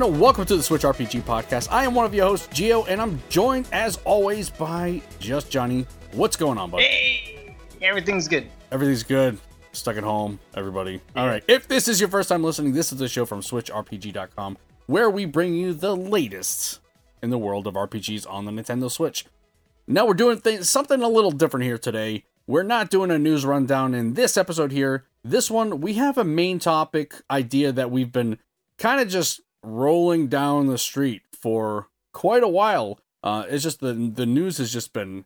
And welcome to the Switch RPG podcast. I am one of your hosts, Geo, and I'm joined as always by just Johnny. What's going on, buddy? Hey, everything's good. Everything's good. Stuck at home, everybody. All right. If this is your first time listening, this is the show from SwitchRPG.com where we bring you the latest in the world of RPGs on the Nintendo Switch. Now we're doing things something a little different here today. We're not doing a news rundown in this episode here. This one, we have a main topic idea that we've been kind of just rolling down the street for quite a while. Uh, it's just the the news has just been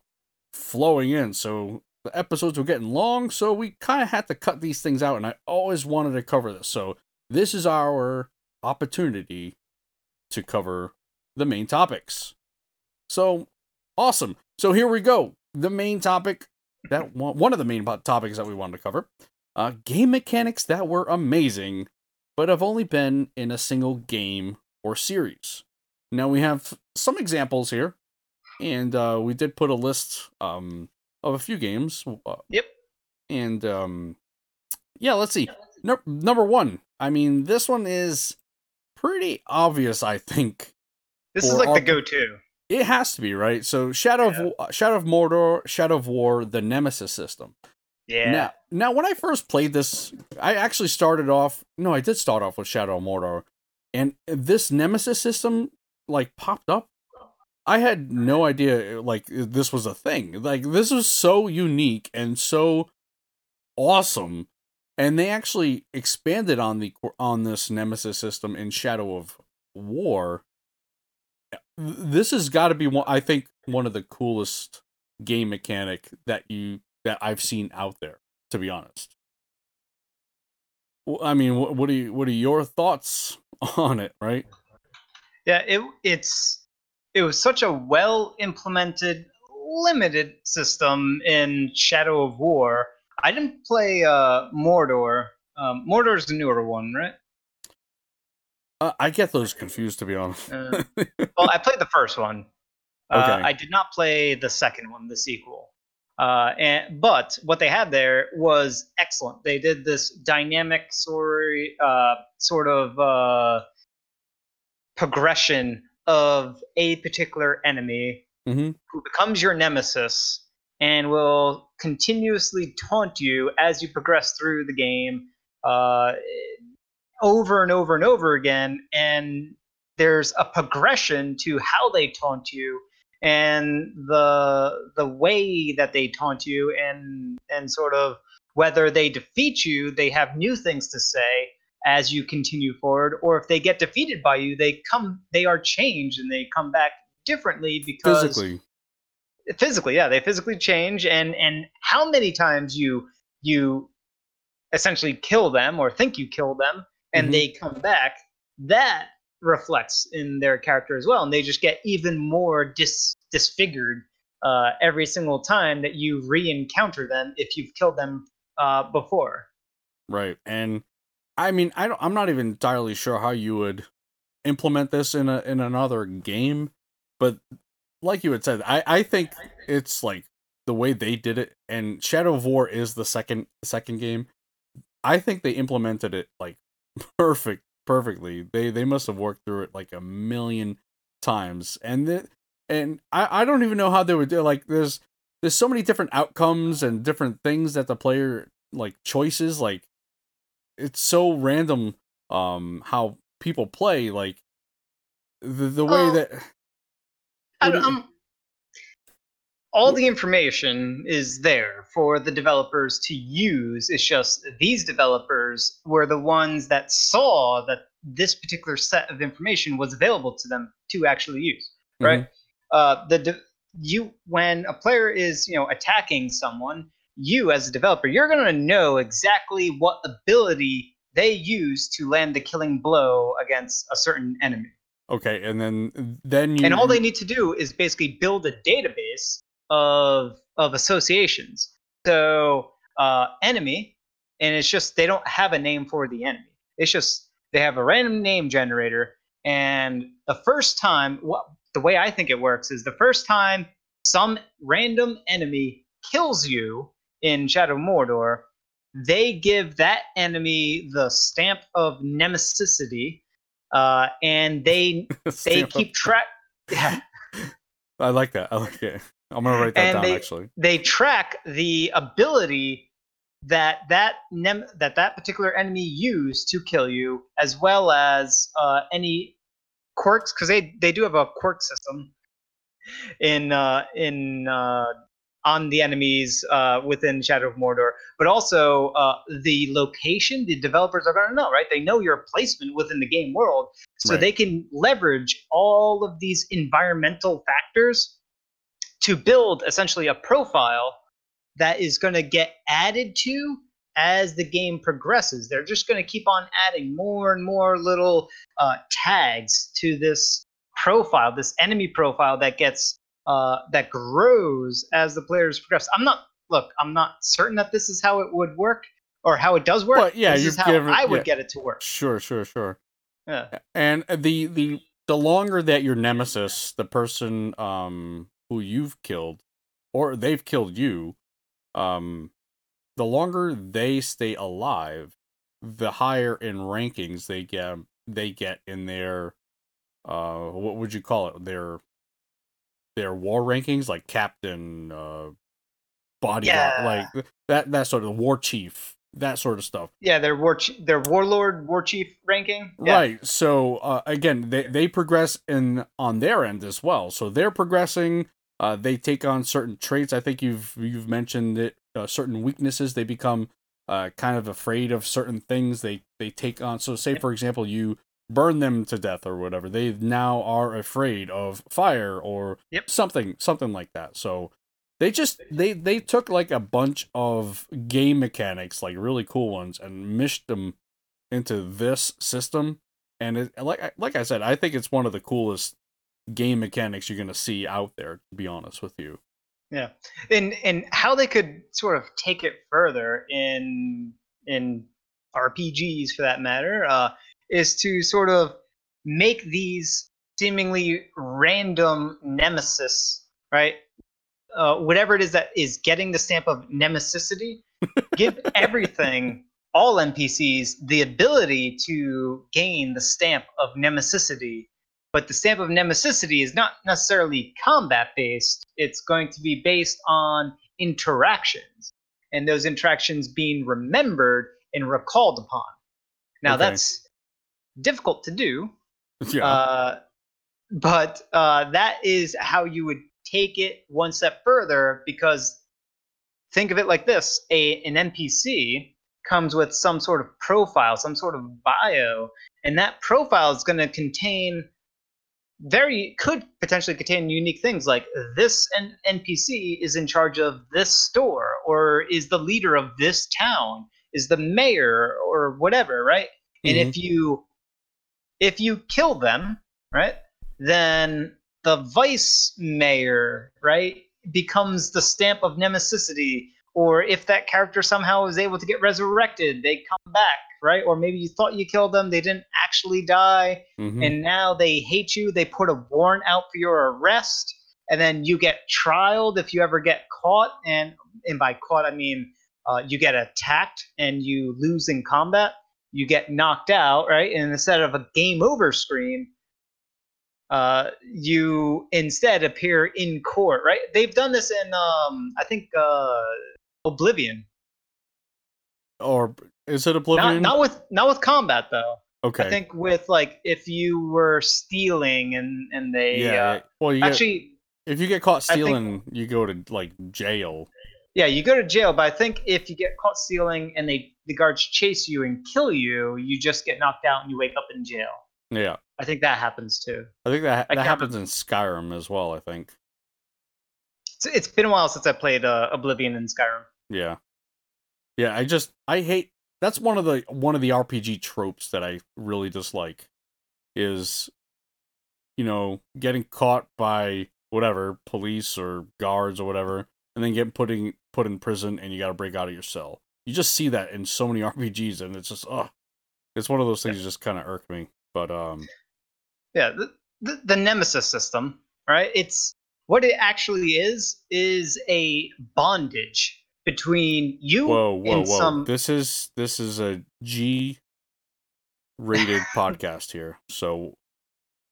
flowing in, so the episodes were getting long. So we kind of had to cut these things out, and I always wanted to cover this. So this is our opportunity to cover the main topics. So awesome. So here we go. The main topic that one of the main topics that we wanted to cover, uh, game mechanics that were amazing but have only been in a single game or series. Now we have some examples here, and uh, we did put a list um, of a few games. Uh, yep. And um, yeah, let's see. No- number one. I mean, this one is pretty obvious. I think this is like the go-to. It has to be right. So Shadow yeah. of Shadow of Mordor, Shadow of War, the Nemesis system. Yeah. Now, now, when I first played this, I actually started off. No, I did start off with Shadow of Mordor, and this Nemesis system like popped up. I had no idea like this was a thing. Like this was so unique and so awesome, and they actually expanded on the on this Nemesis system in Shadow of War. This has got to be one. I think one of the coolest game mechanic that you that I've seen out there, to be honest. I mean, what, what are you, what are your thoughts on it, right? Yeah, it it's it was such a well implemented, limited system in Shadow of War. I didn't play uh, Mordor. Um, Mordor's the newer one, right? Uh, I get those confused, to be honest. uh, well, I played the first one. Uh, okay. I did not play the second one, the sequel. Uh, and but what they had there was excellent. They did this dynamic story, uh, sort of uh, progression of a particular enemy mm-hmm. who becomes your nemesis and will continuously taunt you as you progress through the game, uh, over and over and over again. And there's a progression to how they taunt you and the the way that they taunt you and and sort of whether they defeat you they have new things to say as you continue forward or if they get defeated by you they come they are changed and they come back differently because physically physically yeah they physically change and and how many times you you essentially kill them or think you kill them and mm-hmm. they come back that reflects in their character as well, and they just get even more dis- disfigured uh, every single time that you re-encounter them if you've killed them uh, before. Right, and I mean, I don't, I'm not even entirely sure how you would implement this in a in another game, but like you had said, I I think it's like the way they did it, and Shadow of War is the second second game. I think they implemented it like perfect perfectly. They they must have worked through it like a million times, and the, and I I don't even know how they would do. Like there's there's so many different outcomes and different things that the player like choices like it's so random um how people play like the the way that I, um, all the information is there for the developers to use. It's just these developers were the ones that saw that this particular set of information was available to them to actually use. Mm-hmm. Right? Uh, the de- you when a player is you know attacking someone, you as a developer, you're going to know exactly what ability they use to land the killing blow against a certain enemy. Okay, and then then you and all they need to do is basically build a database of of associations. So uh, enemy, and it's just they don't have a name for the enemy. It's just they have a random name generator, and the first time, what the way I think it works is the first time some random enemy kills you in Shadow Mordor, they give that enemy the stamp of nemesicity, uh, and they they keep track. Yeah, I like that. I like it. I'm gonna write that And down they- actually. they track the ability that that nem- that that particular enemy used to kill you, as well as uh, any quirks, because they they do have a quirk system in uh, in uh, on the enemies uh, within Shadow of Mordor, but also uh, the location. The developers are going to know, right? They know your placement within the game world, so Right. they can leverage all of these environmental factors to build essentially a profile that is going to get added to as the game progresses. They're just going to keep on adding more and more little uh, tags to this profile, this enemy profile that gets uh, that grows as the players progress. I'm not look. I'm not certain that this is how it would work or how it does work. But, yeah, this is how given- I would yeah. get it to work. Sure, sure, sure. Yeah. And the the the longer that your nemesis, the person um who you've killed, or they've killed you, um, the longer they stay alive, the higher in rankings they get. They get in their, uh, what would you call it? Their their war rankings, like captain, uh, bodyguard, Yeah. like that that sort of war chief, that sort of stuff. Yeah, their war, their warlord, war chief ranking. Yeah. Right. So uh, again, they they progress in on their end as well. So they're progressing. Uh, they take on certain traits. I think you've you've mentioned it. Uh, certain weaknesses. They become uh, kind of afraid of certain things. They they take on. So say for example, you burn them to death or whatever. They now are afraid of fire or Yep. something something like that. So they just they they took like a bunch of game mechanics, like really cool ones, and mished them into this system and it, like like I said, I think it's one of the coolest game mechanics you're gonna see out there. To be honest with you, Yeah, and and how they could sort of take it further in in RPGs for that matter uh, is to sort of make these seemingly random nemesis, right? Uh, whatever it is that is getting the stamp of nemesicity, give everything, all NPCs, the ability to gain the stamp of nemesicity. But the stamp of nemesicity is not necessarily combat based. It's going to be based on interactions, and those interactions being remembered and recalled upon. Now Okay. that's difficult to do, yeah, uh, but uh, that is how you would take it one step further because think of it like this a, an npc comes with some sort of profile some sort of bio and that profile is going to contain very could potentially contain unique things like this N- npc is in charge of this store or is the leader of this town is the mayor or whatever right? And if mm-hmm. you if you kill them right then the vice mayor right becomes the stamp of nemesicity or if that character somehow is able to get resurrected they come back right or maybe you thought you killed them they didn't actually die Mhm. and now they hate you. They put a warrant out for your arrest, and then you get trialed if you ever get caught. And and by caught, I mean uh, you get attacked and you lose in combat. You get knocked out, right? And instead of a game over screen, uh, you instead appear in court, right? They've done this in, um, I think, uh, Oblivion. or is it Oblivion? not with not with combat though. okay, I think with like if you were stealing and and they yeah. uh. Well, you get, actually if you get caught I think- stealing, you go to like jail. yeah you go to jail but i think if you get caught stealing and they the guards chase you and kill you you just get knocked out and you wake up in jail Yeah, i think that happens too I think that that happens in Skyrim as well. I think. it's, it's been a while since i played uh, oblivion and skyrim Yeah. Yeah, I just I hate that's one of the one of the RPG tropes that I really dislike is you know, getting caught by whatever, police or guards or whatever, and then getting putting put in prison and you got to break out of your cell. You just see that in so many RPGs and it's just ugh. It's one of those things that just kind of irk me. But um yeah the, the, the nemesis system right it's what it actually is is a bondage between you whoa, whoa, and whoa. some This is this is a G rated podcast here. So,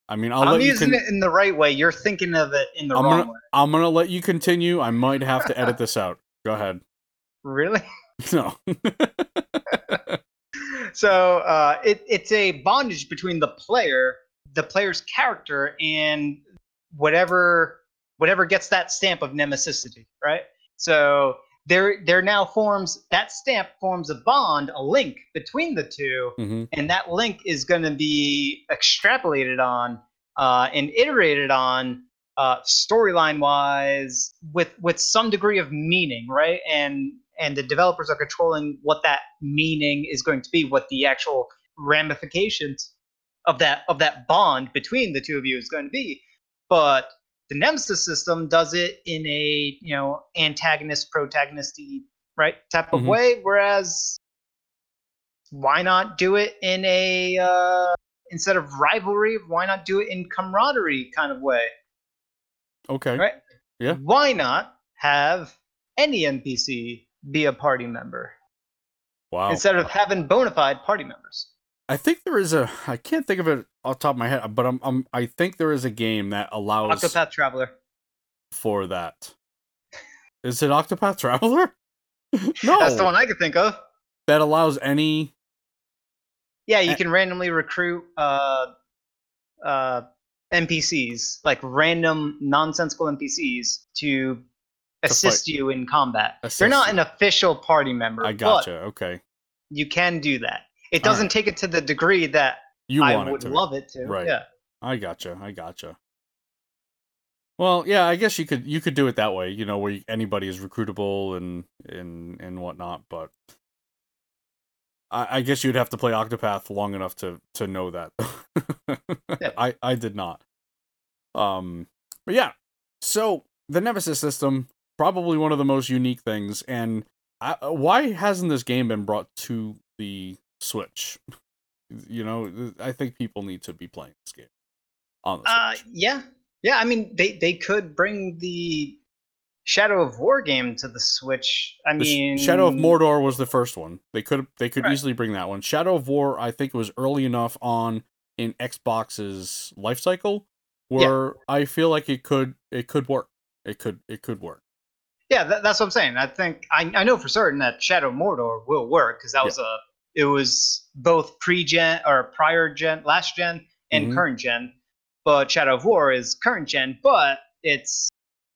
I mean, I'll you. using Con- it in the right way. You're thinking of it in the I'm wrong gonna, way. I'm gonna let you continue. I might have to edit this out. Go ahead. Really? No. so uh, it, it's a bondage between the player, the player's character, and whatever whatever gets that stamp of nemesicity, right? So there there now forms that stamp forms a bond, a link between the two, hmm and that link is going to be extrapolated on uh, and iterated on uh, storyline wise with with some degree of meaning, right? And and the developers are controlling what that meaning is going to be, what the actual ramifications of that of that bond between the two of you is going to be. But the Nemesis system does it in a you know antagonist protagonisty right type of Mhm. way, whereas why not do it in a uh, instead of rivalry? Why not do it in camaraderie kind of way? Okay. Right? Yeah. Why not have any NPC be a party member Wow. instead of having bona fide party members? I think there is a. I can't think of it off the top of my head, but I'm. I'm I think there is a game that allows Octopath Traveler. for that. Is it Octopath Traveler? no. That's the one I could think of. that allows any. Yeah, you Eh. can randomly recruit uh, uh, NPCs, like random nonsensical NPCs, to assist you in combat. Assist They're not an official party member, I gotcha. Okay. you can do that. It doesn't right. take it to the degree that You I it would to love it to. Right. Yeah. I gotcha. I gotcha. Well, yeah, I guess you could you could do it that way, you know, where anybody is recruitable and and and whatnot. But I, I guess you'd have to play Octopath long enough to to know that. Yeah. I I did not. Um, but yeah, so the Nemesis system probably one of the most unique things, and I, why hasn't this game been brought to the Switch? You know, I think people need to be playing this game on the Uh, Switch. yeah. Yeah, I mean, they, they could bring the Shadow of War game to the Switch. I The mean, Shadow of Mordor was the first one. They could they could Right. easily bring that one. Shadow of War, I think, was early enough on in Xbox's life cycle where I feel like it could it could work. It could it could work. Yeah, that, that's what I'm saying. I think I, I know for certain that Shadow of Mordor will work because that was a it was both pre-gen or prior gen, last gen, and Mhm. current gen. But Shadow of War is current gen, but it's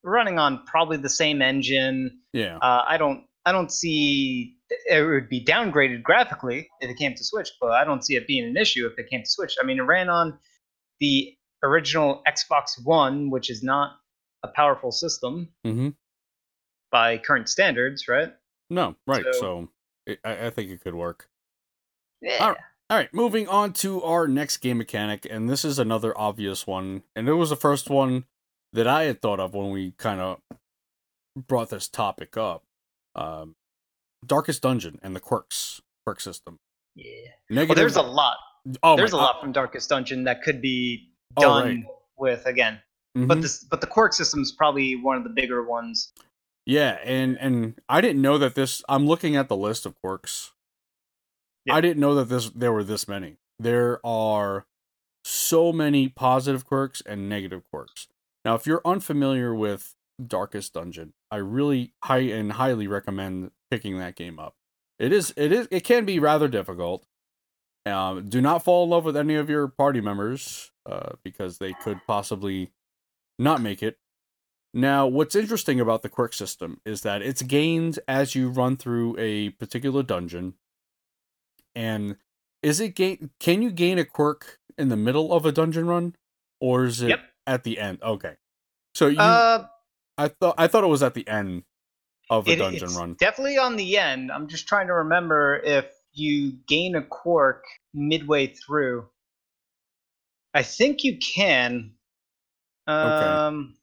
running on probably the same engine. Yeah. Uh, I don't I don't see it would be downgraded graphically if it came to Switch, but I don't see it being an issue if it came to Switch. I mean, it ran on the original Xbox One, which is not a powerful system Mm-hmm. by current standards, right? No, right. So, So- it, I, I think it could work. Yeah. All right. All right, moving on to our next game mechanic, and this is another obvious one, and it was the first one that I had thought of when we kind of brought this topic up. Um, Darkest Dungeon and the quirks quirk system. Yeah. Negative. Well, there's a lot. oh there's my- a lot from Darkest Dungeon that could be Oh, done right. with again. Mhm. But this but the quirk system is probably one of the bigger ones. Yeah, and and I didn't know that this. I'm looking at the list of quirks. Yeah. I didn't know that this there were this many. There are so many positive quirks and negative quirks. Now, if you're unfamiliar with Darkest Dungeon, I really high and highly recommend picking that game up. It is it is it can be rather difficult. Um, do not fall in love with any of your party members uh, because they could possibly not make it. Now, what's interesting about the quirk system is that it's gained as you run through a particular dungeon. And is it gain? Can you gain a quirk in the middle of a dungeon run, or is it Yep. at the end? Okay, so you, uh I thought I thought it was at the end of a it- dungeon it's run. definitely on the end. I'm just trying to remember if you gain a quirk midway through. I think you can. Um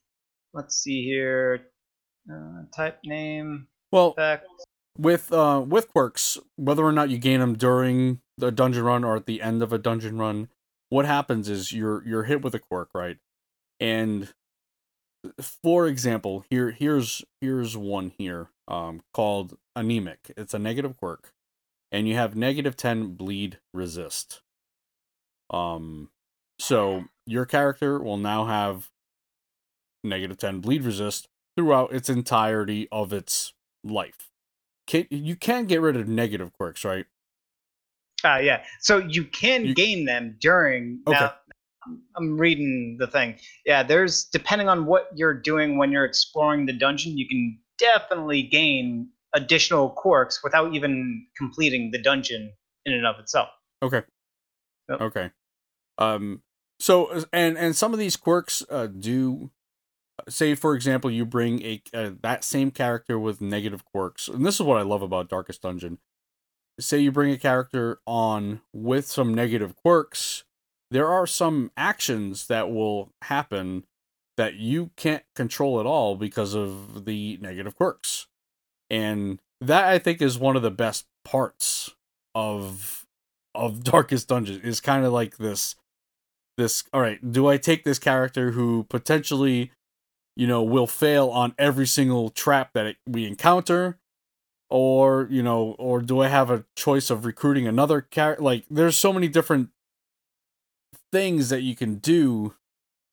let's see here. Uh, type name Well, effect. With uh with quirks, whether or not you gain them during the dungeon run or at the end of a dungeon run, what happens is you're you're hit with a quirk, right? And for example, here here's here's one here um called anemic. It's a negative quirk. And you have negative 10 bleed resist. Um, so your character will now have negative 10 bleed resist throughout its entirety of its life. Can, you can get rid of negative quirks, right? Uh, yeah. So you can You- gain them during. Okay. Now, I'm- reading the thing. Yeah, there's depending on what you're doing when you're exploring the dungeon, you can definitely gain additional quirks without even completing the dungeon in and of itself. Okay. Yep. Okay. Um. So and and some of these quirks uh, do say, for example, you bring a uh, that same character with negative quirks, and this is what I love about Darkest Dungeon. Say you bring a character on with some negative quirks, there are some actions that will happen that you can't control at all because of the negative quirks. And that I think is one of the best parts of of Darkest Dungeon is kind of like this this all right, do I take this character who potentially you know will fail on every single trap that it, we encounter? Or you know or do I have a choice of recruiting another character like there's so many different things that you can do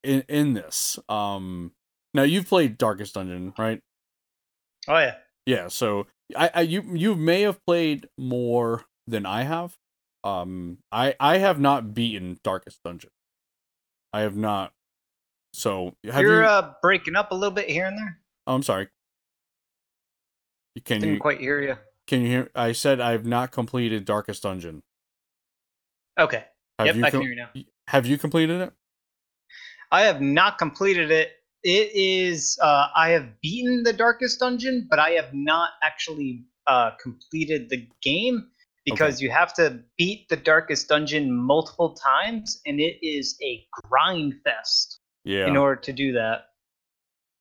in in this. Um now you've played Darkest Dungeon right? Oh yeah. yeah so I, I you you may have played more than I have. Um I I have not beaten Darkest Dungeon. I have not so have You're you uh, breaking up a little bit here and there. oh, I'm sorry can Didn't you quite hear you. can you hear I said I've not completed Darkest Dungeon Okay. have yep, you I can hear you now. have you completed it I have not completed it. It is uh, I have beaten the darkest dungeon, but I have not actually uh, completed the game because you have to beat the darkest dungeon multiple times, and it is a grind fest yeah. in order to do that.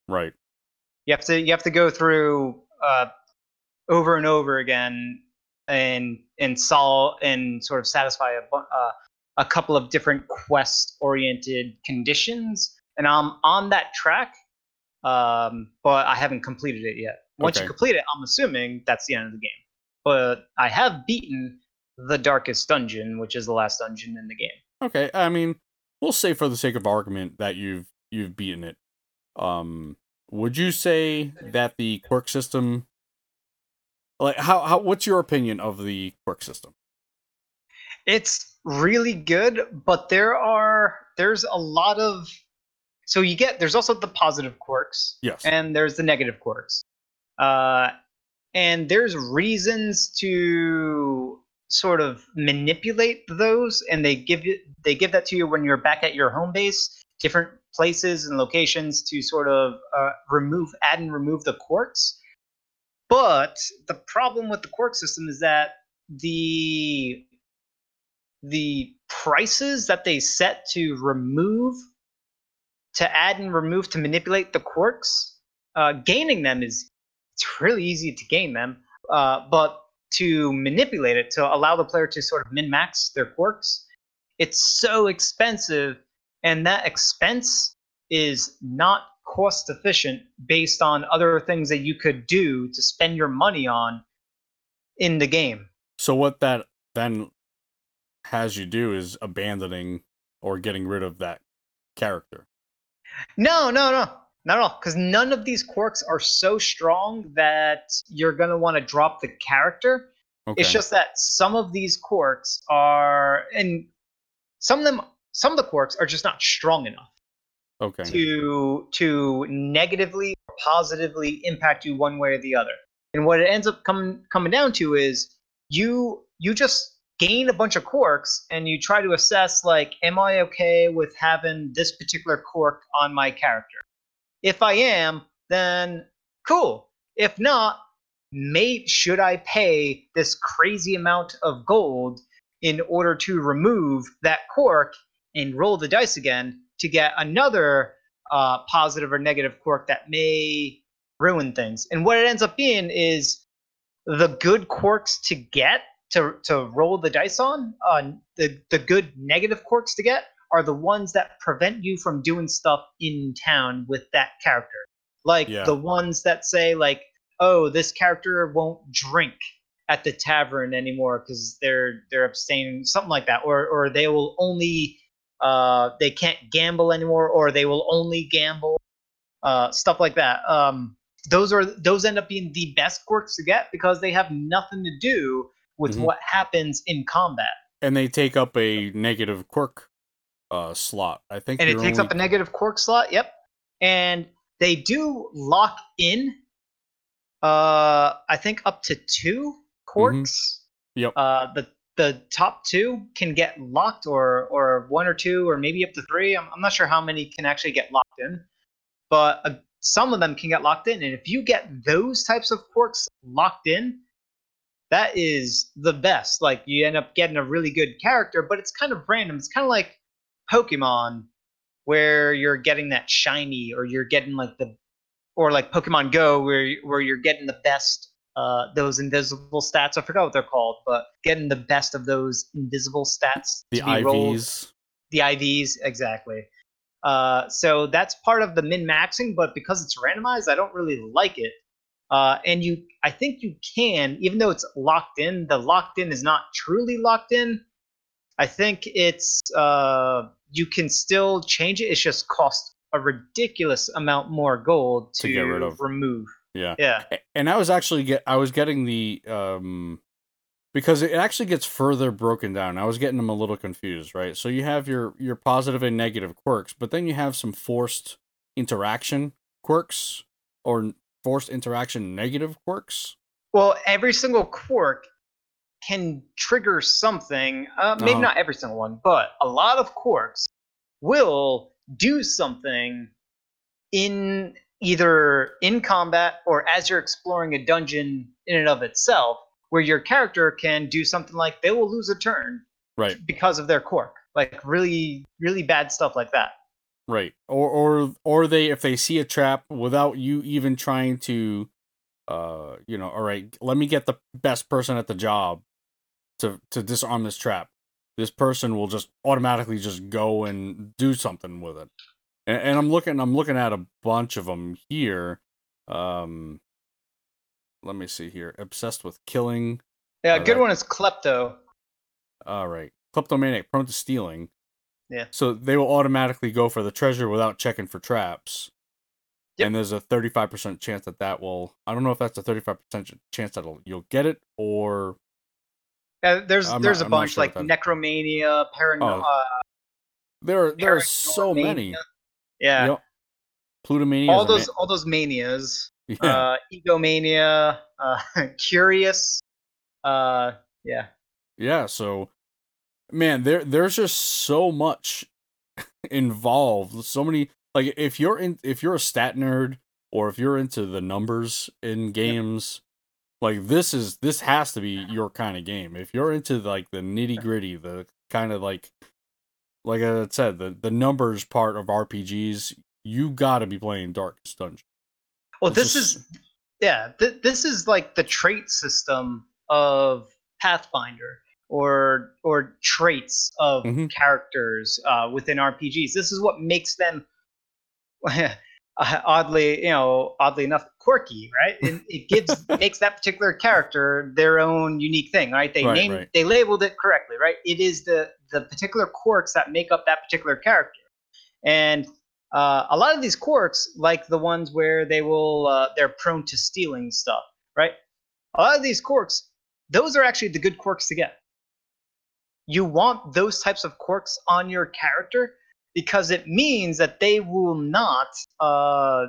right. You have to you have to go through uh, over and over again and and solve and sort of satisfy a uh, a couple of different quest oriented conditions. And i'm on that track um, but i haven't completed it yet. Once Okay. you complete it i'm assuming that's the end of the game. But i have beaten the darkest dungeon which is the last dungeon in the game. Okay, I mean, we'll say for the sake of argument that you've you've beaten it. Um, would you say that the quirk system, like how how what's your opinion of the quirk system? it's really good but there are there's a lot of so you get there's also the positive quirks Yes. and there's the negative quirks uh and there's reasons to sort of manipulate those and they give you they give that to you when you're back at your home base different places and locations to sort of uh, remove add and remove the quirks but the problem with the quirk system is that the the prices that they set to remove to add and remove to manipulate the quirks uh, gaining them is it's really easy to gain them uh, but to manipulate it to allow the player to sort of min max their quirks. It's so expensive and that expense is not cost efficient based on other things that you could do to spend your money on in the game. So what that then has you do is abandoning or getting rid of that character. No, no, no, not at all. Because none of these quirks are so strong that you're gonna want to drop the character. Okay. It's just that some of these quirks are, and some of them, some of the quirks are just not strong enough okay. to to negatively or positively impact you one way or the other. And what it ends up coming coming down to is you you just gain a bunch of quirks and you try to assess like am I okay with having this particular quirk on my character? If I am, then cool. If not, may should I pay this crazy amount of gold in order to remove that quirk and roll the dice again to get another uh, positive or negative quirk that may ruin things. And what it ends up being is the good quirks to get to to roll the dice on. Uh, the the good negative quirks to get are the ones that prevent you from doing stuff in town with that character. Like Yeah. the ones that say like, oh, this character won't drink at the tavern anymore because they're they're abstaining, something like that, or or they will only uh, they can't gamble anymore, or they will only gamble, uh, stuff like that. Um, those are those end up being the best quirks to get because they have nothing to do with Mhm. what happens in combat, and they take up a negative quirk uh, slot. I think, and it takes up a negative quirk slot. Yep, and they do lock in. Uh, I think up to two quirks. Yep. Uh, the the top two can get locked, or or one or two, or maybe up to three. I'm, I'm not sure how many can actually get locked in, but uh, some of them can get locked in. And if you get those types of quirks locked in, that is the best. Like you end up getting a really good character, but it's kind of random. It's kind of like Pokemon, where you're getting that shiny, or you're getting like the, or like Pokemon Go, where where you're getting the best. Uh, those invisible stats. I forgot what they're called, but getting the best of those invisible stats. the be rolled IVs. the IVs exactly. Uh, so that's part of the min maxing, but because it's randomized, I don't really like it. Uh, and you, I think you can, even though it's locked in. The locked in is not truly locked in. I think it's uh, you can still change it. It's just cost a ridiculous amount more gold to, To get rid of. remove. Yeah. Yeah, and I was actually get I was getting the um because it actually gets further broken down. I was getting them a little confused, right? So you have your your positive and negative quirks, but then you have some forced interaction quirks or forced interaction negative quirks. Well, every single quirk can trigger something. Uh, maybe Uh-huh. not every single one, but a lot of quirks will do something in either in combat or as you're exploring a dungeon in and of itself, where your character can do something like they will lose a turn Right. because of their quirk. Like really, really bad stuff like that. Right. Or or or they if they see a trap without you even trying to uh you know, all right, let me get the best person at the job to to disarm this trap. This person will just automatically just go and do something with it. And, and I'm looking I'm looking at a bunch of them here. Um let me see here. Obsessed with killing. Yeah, a Oh, good one is Klepto. All right. Kleptomaniac prone to stealing. Yeah. So they will automatically go for the treasure without checking for traps. Yep. And there's a 35% chance that that will I don't know if that's a 35% chance that you'll get it or Uh, there's I'm there's not- a I'm bunch sure like Necromania, paranoia. Oh, uh, there are there are so many. Yeah, Yep. Plutomania. all those ma- all those manias. yeah. Uh, Egomania, uh, Curious. Uh, yeah. Yeah, so man, there there's just so much involved. So many like if you're in if you're a stat nerd or if you're into the numbers in games, like this is this has to be your kind of game. If you're into like the nitty gritty, the kind of like like I said, the the numbers part of RPGs, you got to be playing Darkest Dungeon. Well, It's this just- is yeah. Th- this is like the trait system of Pathfinder, or or traits of Mhm. characters uh, within RPGs. This is what makes them oddly, you know, oddly enough, quirky, right? It, it gives makes that particular character their own unique thing, right? They Right, named right. they labeled it correctly, right? It is the the particular quirks that make up that particular character, and uh, a lot of these quirks, like the ones where they will uh, they're prone to stealing stuff, right? A lot of these quirks, those are actually the good quirks to get. You want those types of quirks on your character because it means that they will not uh,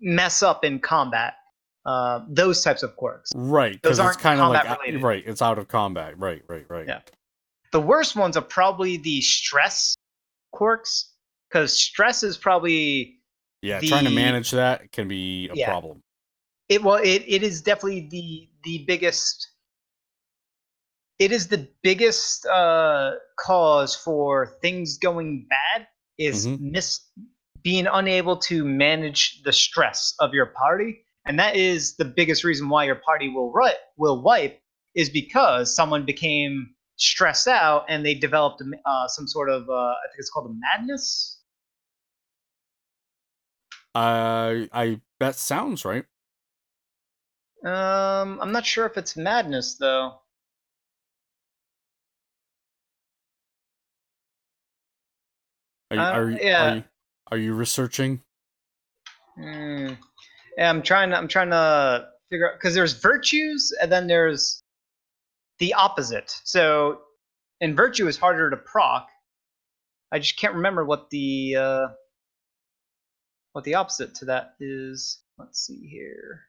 mess up in combat. Uh, those types of quirks. Right, Those aren't kind of like related. right, it's out of combat. Right, right, right. Yeah. The worst ones are probably the stress quirks because stress is probably Yeah, trying to manage that can be a Yeah. problem. it well it, it is definitely the the biggest it is the biggest uh cause for things going bad is Mhm. miss being unable to manage the stress of your party and that is the biggest reason why your party will ri- will wipe is because someone became stressed out and they developed uh, some sort of uh, i think it's called a madness I I that sounds right. Um, I'm not sure if it's madness though. Are you, Uh, are, you, yeah. are you are you researching? Hmm. Yeah, I'm trying to. I'm trying to figure out because there's virtues and then there's the opposite. So, and virtue is harder to proc. I just can't remember what the uh, what the opposite to that is. Let's see here.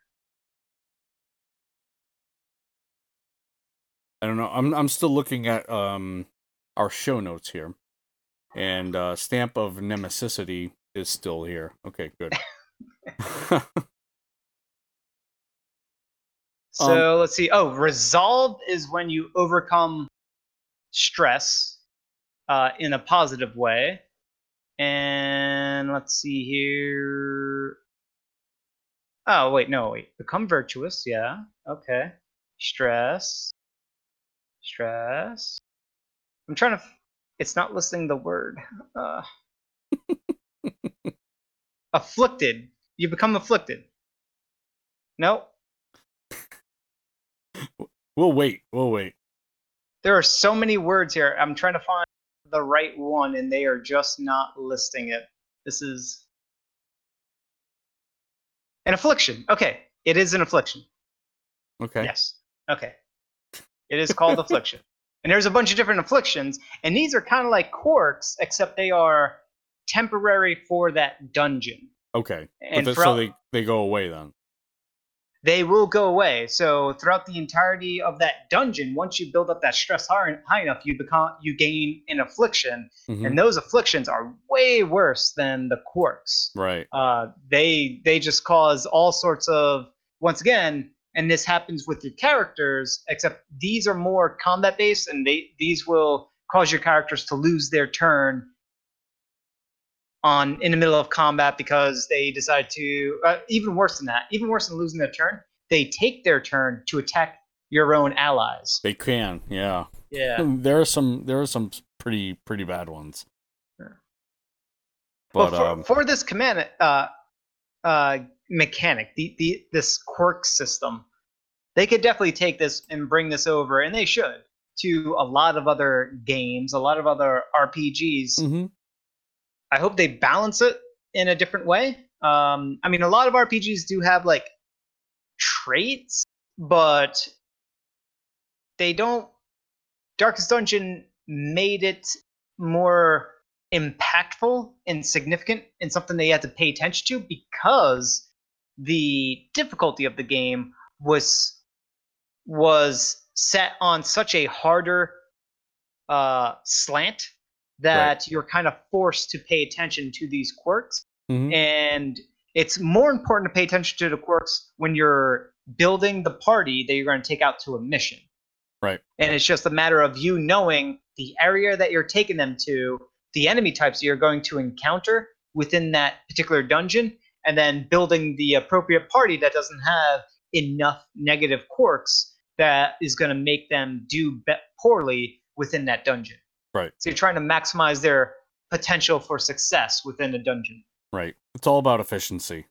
I don't know. I'm I'm still looking at um our show notes here, and uh, stamp of nemesicity is still here. Okay, good. So let's see. Oh, resolve is when you overcome stress uh, in a positive way. And let's see here. Oh, wait, no, wait. Become virtuous, yeah. Okay. Stress. Stress. I'm trying to. It's not listing the word. Uh, afflicted. You become afflicted. Nope. we'll wait. We'll wait. There are so many words here. I'm trying to find the right one, and they are just not listing it. This is an affliction. Okay, it is an affliction. Okay. Yes. Okay. It is called affliction. And there's a bunch of different afflictions, and these are kind of like quirks, except they are temporary for that dungeon. Okay. And so they they go away then. they will go away. So throughout the entirety of that dungeon, once you build up that stress high, high enough, you become you gain an affliction, Mhm. and those afflictions are way worse than the quirks. Right. Uh, they they just cause all sorts of once again, and this happens with your characters. Except these are more combat based, and they these will cause your characters to lose their turn on in the middle of combat because they decide to uh, even worse than that even worse than losing their turn they take their turn to attack your own allies They can. Yeah. yeah There are some. There are some pretty pretty bad ones. Sure. But well, for, um. for this command uh, uh, mechanic the, the this quirk system they could definitely take this and bring this over and they should to a lot of other games a lot of other rpgs mhm. I hope they balance it in a different way. Um, I mean, a lot of RPGs do have like traits, but they don't. Darkest Dungeon made it more impactful and significant and something they had to pay attention to because the difficulty of the game was was set on such a harder uh, slant that you're kind of forced to pay attention to these quirks Mhm. and it's more important to pay attention to the quirks when you're building the party that you're going to take out to a mission Right. and it's just a matter of you knowing the area that you're taking them to the enemy types you're going to encounter within that particular dungeon and then building the appropriate party that doesn't have enough negative quirks that is going to make them do poorly within that dungeon Right. so you're trying to maximize their potential for success within a dungeon. Right. It's all about efficiency.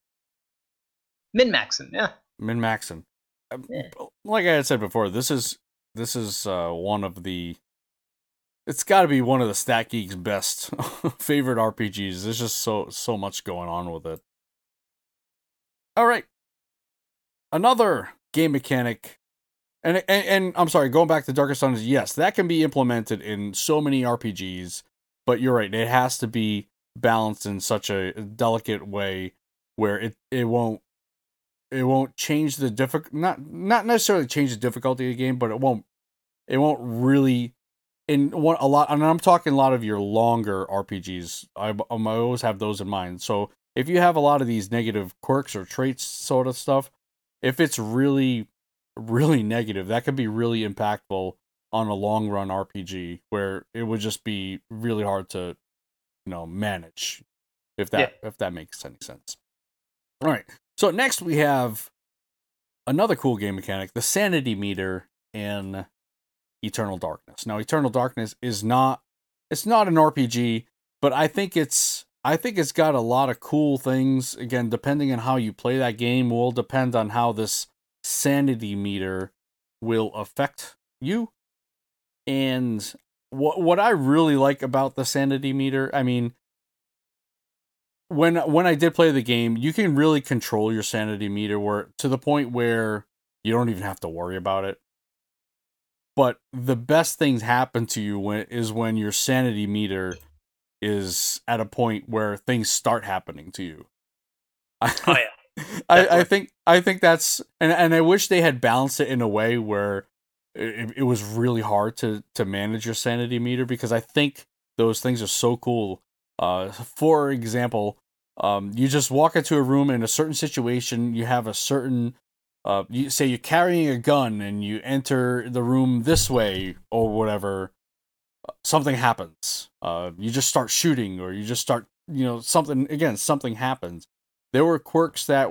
Min maxing, yeah. Min maxing. Uh, Yeah. Like I had said before, this is this is uh, one of the. It's got to be one of the Stat Geek's best favorite RPGs. There's just so so much going on with it. All right, another game mechanic, and and, and I'm sorry, going back to Darkest Dungeons. Yes, that can be implemented in so many RPGs, but you're right. It has to be balanced in such a delicate way where it it won't it won't change the difficult not not necessarily change the difficulty of the game, but it won't it won't really in one a lot and I'm talking a lot of your longer RPGs. I, um, I always have those in mind. So if you have a lot of these negative quirks or traits sort of stuff, if it's really really negative, that could be really impactful on a long run RPG where it would just be really hard to you know manage if that if that makes any sense. All right. So next we have another cool game mechanic, the sanity meter in Eternal Darkness. Now Eternal Darkness is not it's not an RPG, but I think it's I think it's got a lot of cool things. Again, depending on how you play that game will depend on how this sanity meter will affect you. And what what I really like about the sanity meter, I mean, when when I did play the game, you can really control your sanity meter where to the point where you don't even have to worry about it. But the best things happen to you when is when your sanity meter is at a point where things start happening to you. Oh yeah. I, I think I think that's and and I wish they had balanced it in a way where it, it was really hard to to manage your sanity meter because I think those things are so cool. Uh, for example, um, you just walk into a room in a certain situation, you have a certain uh, you say you're carrying a gun and you enter the room this way or whatever, something happens. Uh, you just start shooting or you just start, you know, something again, something happens. There were quirks that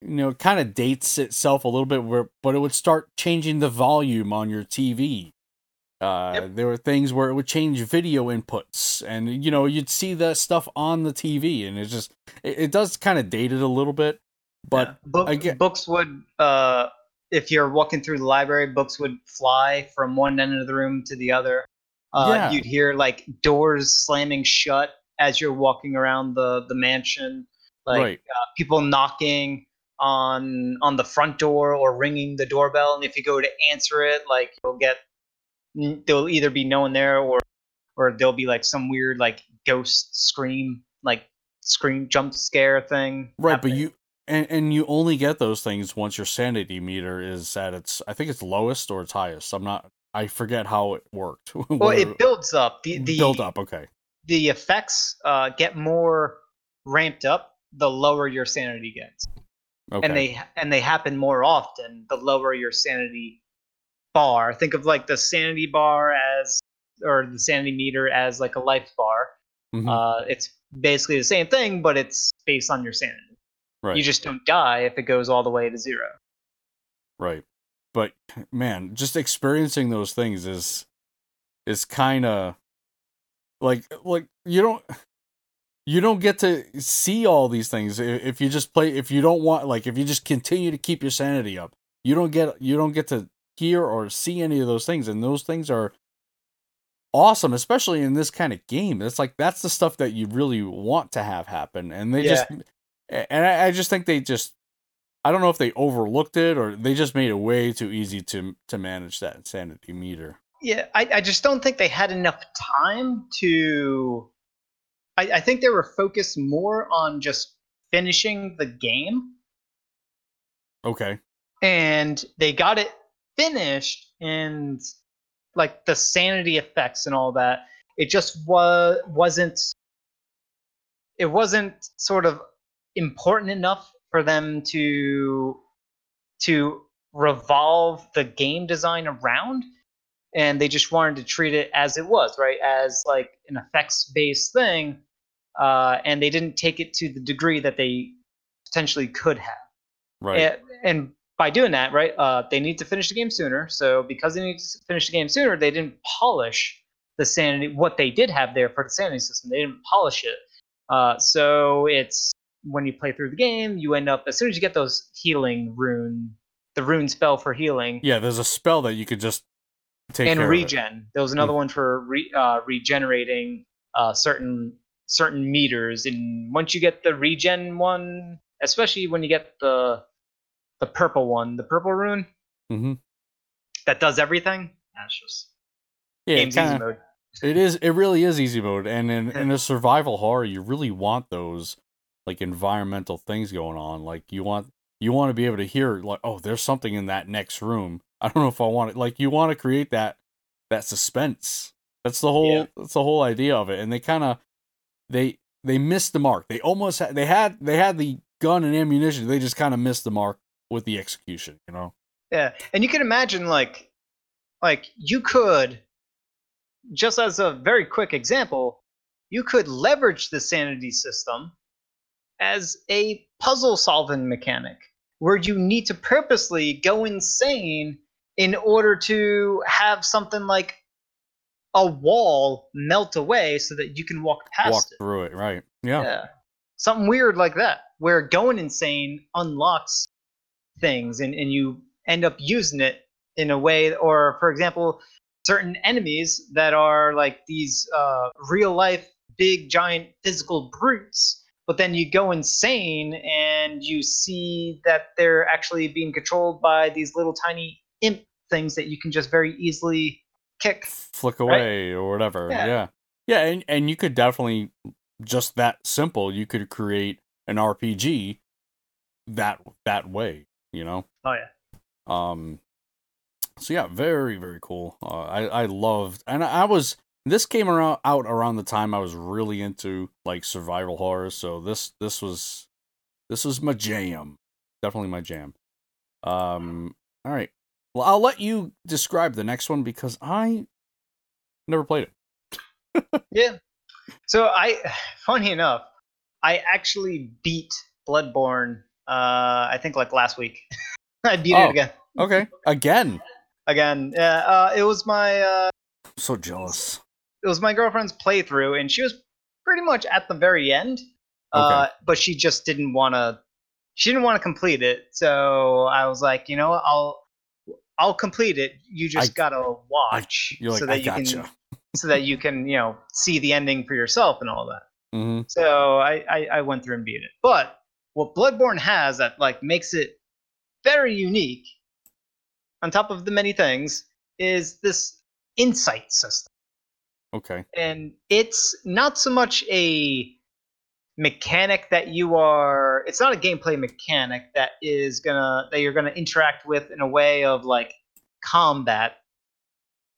you know kind of dates itself a little bit where but it would start changing the volume on your TV. Uh, Yep. there were things where it would change video inputs and you know you'd see that stuff on the TV and it just it, it does kind of date it a little bit but Yeah. Book, get- books would uh if you're walking through the library books would fly from one end of the room to the other uh Yeah. you'd hear like doors slamming shut as you're walking around the the mansion like right uh, people knocking on on the front door or ringing the doorbell and if you go to answer it like you'll get there'll either be no one there or or there'll be like some weird like ghost scream like scream jump scare thing right but you and and you only get those things once your sanity meter is at its I think it's lowest or its highest. I'm not I forget how it worked. well it builds up the the build up, okay. the effects uh, get more ramped up the lower your sanity gets Okay. and they and they happen more often the lower your sanity bar think of like the sanity bar as or the sanity meter as like a life bar Mhm. uh, it's basically the same thing but it's based on your sanity right. you just don't die if it goes all the way to zero Right. But man, just experiencing those things is is kind of like like you don't you don't get to see all these things if you just play if you don't want like if you just continue to keep your sanity up. You don't get you don't get to hear or see any of those things and those things are awesome especially in this kind of game. It's like that's the stuff that you really want to have happen and they just and I, I just think they just I don't know if they overlooked it or they just made it way too easy to to manage that insanity meter. Yeah, I, I just don't think they had enough time to. I, I think they were focused more on just finishing the game, Okay. and they got it finished, and like the sanity effects and all that. It just was wasn't. It wasn't sort of important enough for them to to revolve the game design around and they just wanted to treat it as it was, right? As like an effects based thing. Uh, and they didn't take it to the degree that they potentially could have. Right. And, and by doing that, right, uh, they need to finish the game sooner. So because they need to finish the game sooner, they didn't polish the sanity, what they did have there for the sanity system. They didn't polish it. Uh, so it's when you play through the game, you end up, as soon as you get those healing rune, the rune spell for healing, yeah, there's a spell that you could just take and care of it. regen. There was another one for re, uh, regenerating uh, certain certain meters, and once you get the regen one, especially when you get the the purple one, the purple rune Mhm. that does everything. That's just Yeah, game's kinda- easy mode. it is it really is easy mode and in, in a survival horror you really want those like environmental things going on like you want you want to be able to hear like oh there's something in that next room. I don't know if i want it like you want to create that that suspense. That's the whole Yeah. that's the whole idea of it and they kind of they they missed the mark. They almost had they had they had the gun and ammunition they just kind of missed the mark with the execution you know? Yeah, and you can imagine like like you could just as a very quick example, you could leverage the sanity system as a puzzle solving mechanic where you need to purposely go insane in order to have something like a wall melt away so that you can walk past walk it. through it right yeah Yeah. Something weird like that, where going insane unlocks things and, and you end up using it in a way, or for example, certain enemies that are like these uh, real life big giant physical brutes but then you go insane and you see that they're actually being controlled by these little tiny imp things that you can just very easily kick flick away right? or whatever yeah. yeah yeah and, and you could definitely just that simple you could create an rpg that that way you know oh yeah um so yeah very very cool uh, i i loved and i was this came around out around the time I was really into like survival horror, so this this was this was my jam. Definitely my jam. Um all right. Well, I'll let you describe the next one because I never played it. yeah. So I funny enough, I actually beat Bloodborne uh I think like last week. I beat oh, it again. okay. Again. Again. Yeah, uh it was my uh so jealous it was my girlfriend's playthrough, and she was pretty much at the very end. Uh, okay. Uh, but she just didn't want to. She didn't want to complete it, so I was like, you know, I'll I'll complete it. You just I, gotta watch I, like, so that you gotcha. can so that you can you know see the ending for yourself and all that. Mm-hmm. So I, I I went through and beat it. But what Bloodborne has that like makes it very unique, on top of the many things, is this insight system. Okay. And it's not so much a mechanic that you are it's not a gameplay mechanic that is gonna that you're gonna interact with in a way of like combat.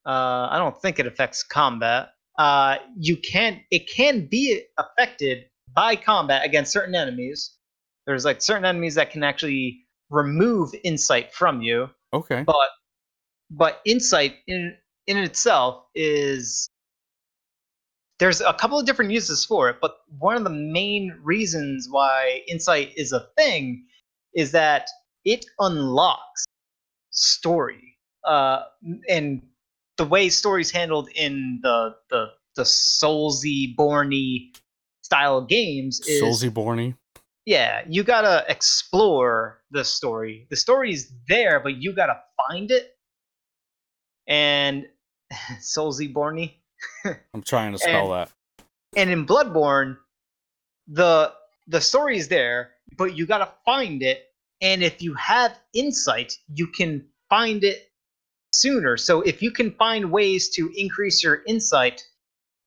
Uh i don't think it affects combat. Uh you can it can be affected by combat against certain enemies. There's like certain enemies that can actually remove insight from you. Okay. But but insight in in itself is there's a couple of different uses for it, but one of the main reasons why insight is a thing is that it unlocks story. Uh, and the way story's handled in the the the Soulsy Borny style games is Soulsy Borny. Yeah, you gotta explore the story. The story is there, but you gotta find it. And Soulsy Borny. I'm trying to spell and, that. And in Bloodborne, the the story is there, but you gotta find it. And if you have insight, you can find it sooner. So if you can find ways to increase your insight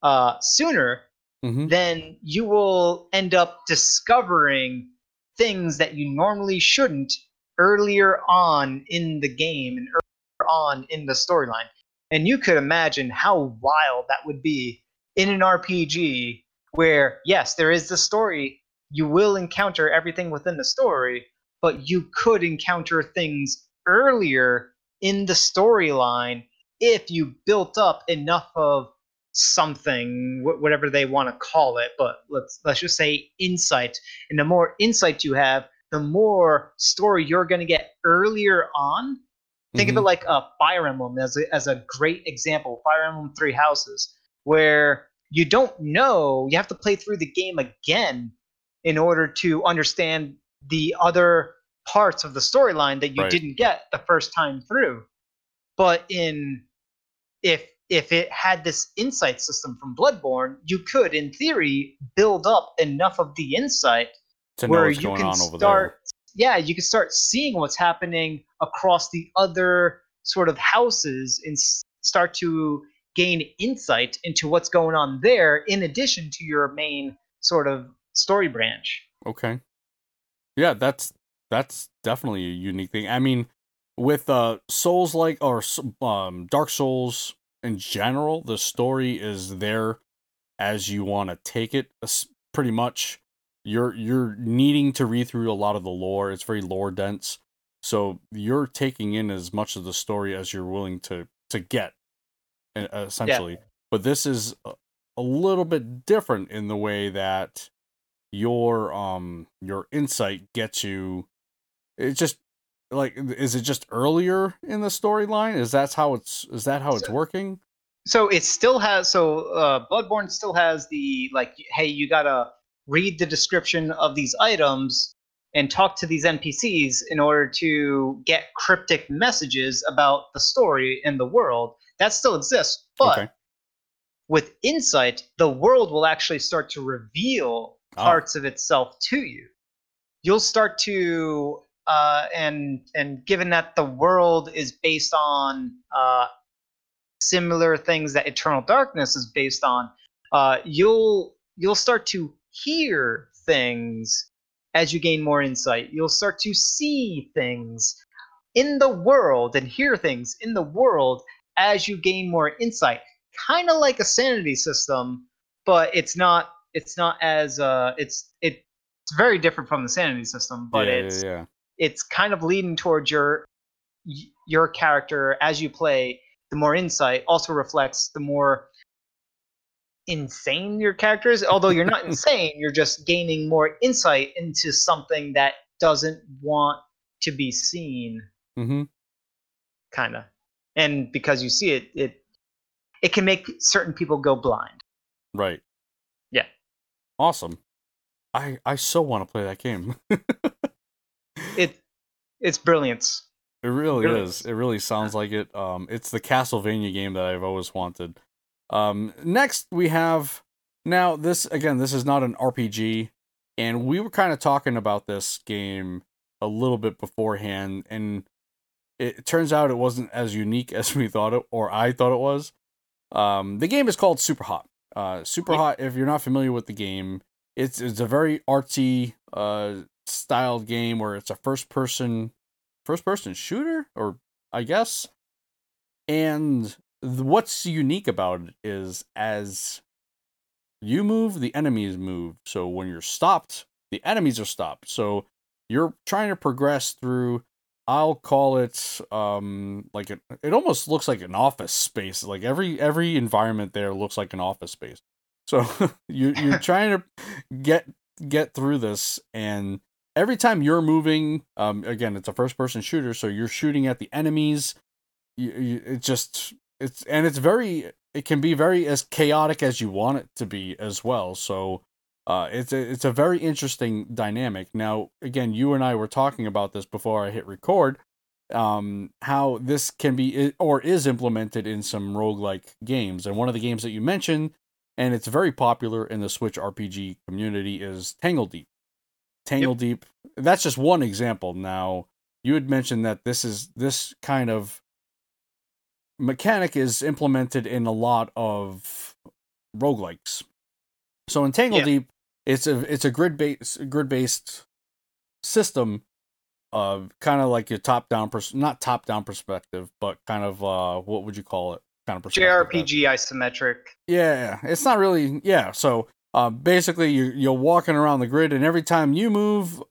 uh, sooner, mm-hmm. then you will end up discovering things that you normally shouldn't earlier on in the game and earlier on in the storyline. And you could imagine how wild that would be in an RPG where, yes, there is the story. You will encounter everything within the story, but you could encounter things earlier in the storyline if you built up enough of something whatever they want to call it but let's let's just say insight and the more insight you have the more story you're going to get earlier on Think mm-hmm. of it like a Fire Emblem as a, as a great example. Fire Emblem Three Houses, where you don't know, you have to play through the game again in order to understand the other parts of the storyline that you right. didn't get the first time through. But in if if it had this insight system from Bloodborne, you could, in theory, build up enough of the insight to where you can start yeah, you can start seeing what's happening across the other sort of houses and start to gain insight into what's going on there in addition to your main sort of story branch. Okay. Yeah, that's that's definitely a unique thing. I mean, with uh Souls like or um Dark Souls in general, the story is there as you want to take it pretty much you're you're needing to read through a lot of the lore. It's very lore dense. So you're taking in as much of the story as you're willing to to get essentially. Yeah. But this is a little bit different in the way that your um your insight gets you it just like is it just earlier in the storyline is that how it's is that how it's working so it still has so uh bloodborne still has the like hey you gotta read the description of these items and talk to these NPCs in order to get cryptic messages about the story in the world. That still exists, but Okay. with insight, the world will actually start to reveal Oh. parts of itself to you. You'll start to uh, and and given that the world is based on uh, similar things that Eternal Darkness is based on, uh, you'll you'll start to hear things as you gain more insight. You'll start to see things in the world and hear things in the world as you gain more insight. Kind of like a sanity system, but it's not. It's not as. Uh, it's it, it's very different from the sanity system, but yeah, it's yeah, yeah. it's kind of leading towards your your character as you play the more insight also reflects the more insane your character is although you're not insane you're just gaining more insight into something that doesn't want to be seen Mm-hmm. kind of and because you see it it it can make certain people go blind Right. Yeah. Awesome. I I so want to play that game. it it's brilliance It really Really is. It really sounds like it. Um, it's the Castlevania game that I've always wanted. Um, next we have now this again. This is not an RPG, and we were kind of talking about this game a little bit beforehand, and it turns out it wasn't as unique as we thought it, or I thought it was. Um, the game is called Superhot. Uh, Superhot. If you're not familiar with the game, it's it's a very artsy uh styled game where it's a first person first person shooter or i guess and what's unique about it is as you move the enemies move. So when you're stopped the enemies are stopped. So you're trying to progress through i'll call it um like it, it almost looks like an office space. Like every every environment there looks like an office space. So you you're trying to get get through this and every time you're moving um again it's a first person shooter so you're shooting at the enemies. You, you, it just it's and it's very it can be very as chaotic as you want it to be as well so uh it's a, it's a very interesting dynamic now again you and I were talking about this before I hit record um how this can be or is implemented in some roguelike games and one of the games that you mentioned and it's very popular in the Switch RPG community is Tangledeep. Tangle Deep. That's just one example. Now, you had mentioned that this is this kind of mechanic is implemented in a lot of roguelikes. So in Tangle Yeah. Deep, it's a it's a grid based grid based system of kind of like your top down pers- not top down perspective, but kind of uh what would you call it? Kind of perspective. jrpg isometric Yeah, it's not really. Yeah, so uh, basically, you're you're walking around the grid, and every time you move,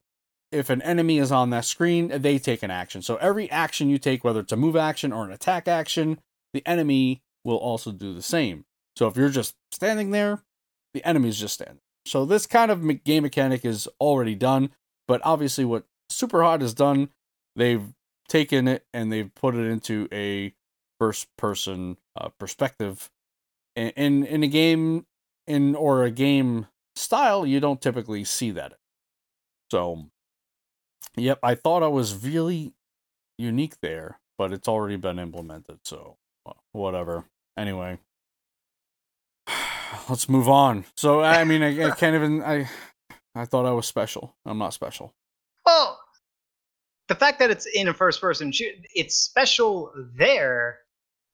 if an enemy is on that screen, they take an action. So every action you take, whether it's a move action or an attack action, the enemy will also do the same. So if you're just standing there, the enemy's just standing. So this kind of game mechanic is already done, but obviously, what Superhot has done, they've taken it and they've put it into a first person uh, perspective in, in in a game in or a game style you don't typically see that so yep i thought i was really unique there but it's already been implemented so uh, whatever. Anyway. Let's move on. So i mean I, I can't even i i thought i was special. I'm not special. Well, the fact that it's in a first person shoot, it's special there,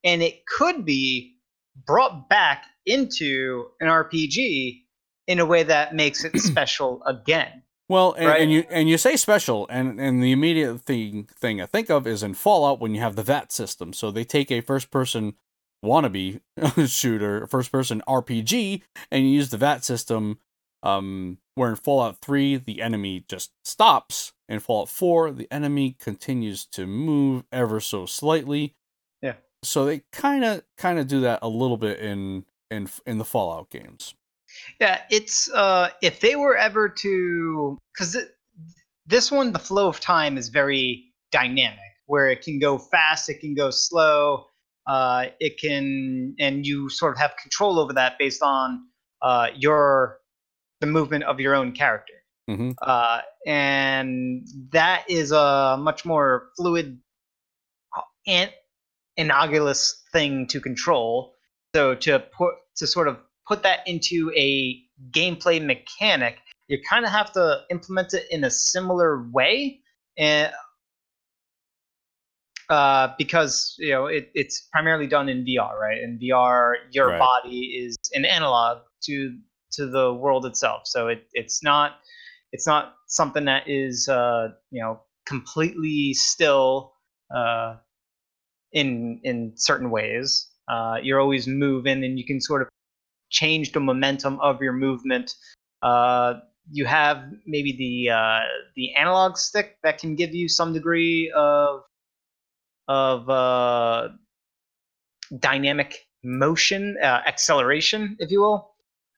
and it could be brought back into an RPG in a way that makes it special again. Well, and, Right. and you and you say special, and and the immediate thing thing I think of is in Fallout when you have the VAT system. So they take a first person wannabe shooter, first person RPG, and you use the VAT system. Um, where in Fallout Three the enemy just stops. In Fallout Four, the enemy continues to move ever so slightly. Yeah. So they kind of kind of do that a little bit in in in the Fallout games. Yeah, it's uh if they were ever to cuz this one the flow of time is very dynamic where it can go fast, it can go slow, uh it can and you sort of have control over that based on uh your the movement of your own character. hmm uh, and that is a much more fluid and analogous thing to control. So to put to sort of put that into a gameplay mechanic, you kind of have to implement it in a similar way, and uh, because you know it, it's primarily done in VR, right? In VR, your Right. body is an analog to to the world itself, so it, it's not it's not something that is uh, you know completely still uh, in in certain ways. Uh, you're always moving, and you can sort of change the momentum of your movement. Uh, you have maybe the uh, the analog stick that can give you some degree of of uh, dynamic motion, uh, acceleration, if you will.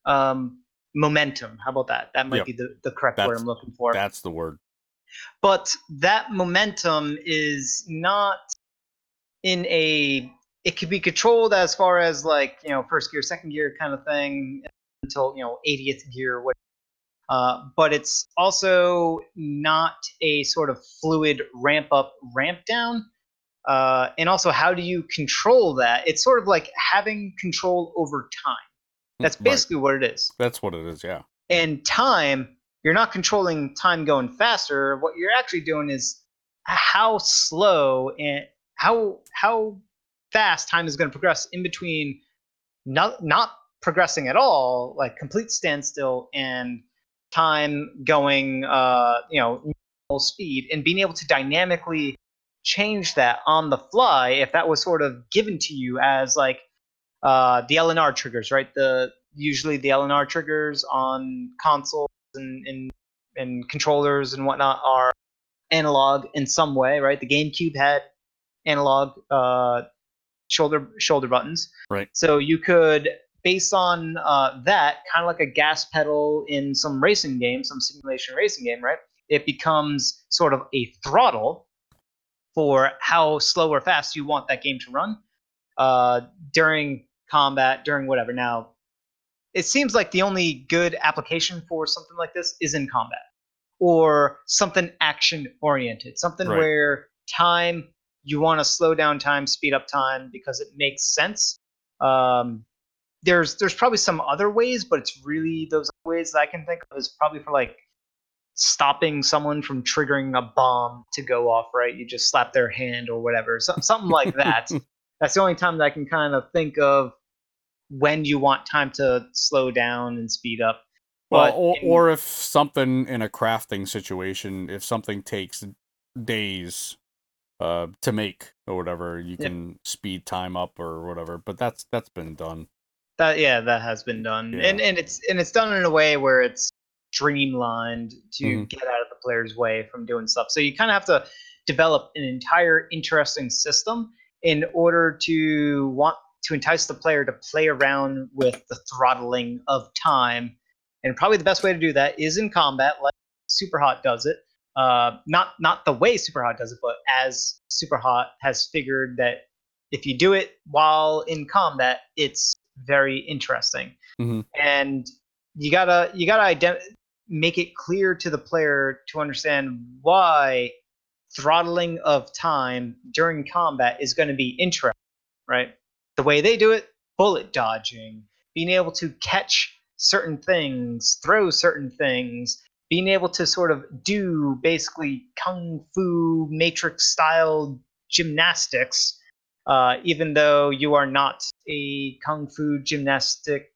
Um, momentum. How about that? That might Yep. be the, the correct word I'm looking for That's the word. but that momentum is not in a it could be controlled as far as like you know first gear second gear kind of thing until you know 80th gear what uh, but it's also not a sort of fluid ramp up ramp down uh, and also how do you control that it's sort of like having control over time that's Right. basically what it is That's what it is. Yeah. and time you're not controlling time going faster what you're actually doing is how slow and how how fast time is going to progress in between not not progressing at all like complete standstill and time going uh you know speed and being able to dynamically change that on the fly if that was sort of given to you as like uh, the LNR triggers, right? The usually the LNR triggers on consoles and, and and controllers and whatnot are analog in some way, right? The GameCube had analog uh, shoulder shoulder buttons, Right. So you could, based on uh, that, kind of like a gas pedal in some racing game, some simulation racing game, right? It becomes sort of a throttle for how slow or fast you want that game to run uh, during combat, during whatever. Now, it seems like the only good application for something like this is in combat or something action oriented, something Right. where time you want to slow down time, speed up time because it makes sense. Um, there's there's probably some other ways, but it's really those ways that I can think of is probably for like stopping someone from triggering a bomb to go off. Right, you just slap their hand or whatever, so, something like that. That's the only time that I can kind of think of when you want time to slow down and speed up. Well, or, in- or if something in a crafting situation, if something takes days uh, to make or whatever, you can speed time up or whatever. But that's that's been done. That yeah, that has been done, Yeah. and and it's and it's done in a way where it's streamlined to Mhm. get out of the player's way from doing stuff. So you kind of have to develop an entire interesting system in order to want to entice the player to play around with the throttling of time. And probably the best way to do that is in combat, like Superhot does it. Uh, not not the way Superhot does it, but as Superhot has figured that if you do it while in combat, it's very interesting. Mm-hmm. And you gotta you gotta ident- make it clear to the player to understand why throttling of time during combat is going to be interesting, right? The way they do it, bullet dodging, being able to catch certain things, throw certain things, being able to sort of do basically kung fu matrix style gymnastics, uh, even though you are not a kung fu gymnastic,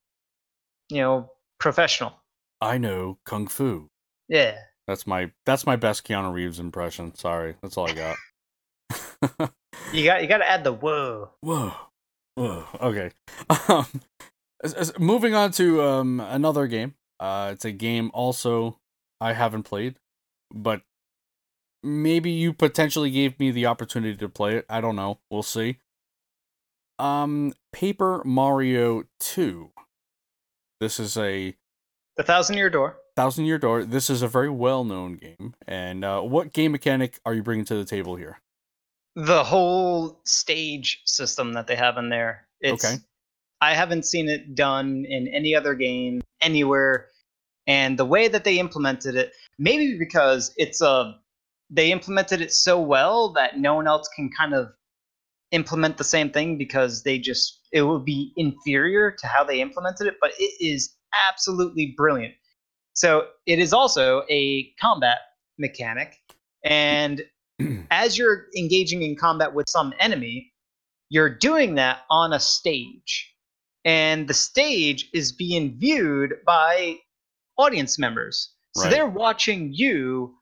you know, professional. I know kung fu. Yeah. That's my that's my best Keanu Reeves impression. Sorry, that's all I got. You got you got to add the whoa. Whoa, whoa. Okay. Um, as- as- moving on to um another game. Uh, it's a game also I haven't played, but maybe you potentially gave me the opportunity to play it. I don't know. We'll see. Um, Paper Mario Two. This is a The Thousand Year Door. Thousand Year Door. This is a very well known game. And uh, what game mechanic are you bringing to the table here? The whole stage system that they have in there. It's, Okay. I haven't seen it done in any other game anywhere, And the way that they implemented it, maybe because it's a they implemented it so well that no one else can kind of implement the same thing because they just it would be inferior to how they implemented it, but it is absolutely brilliant. So it is also a combat mechanic, and as you're engaging in combat with some enemy, you're doing that on a stage. And the stage is being viewed by audience members. So Right. they're watching you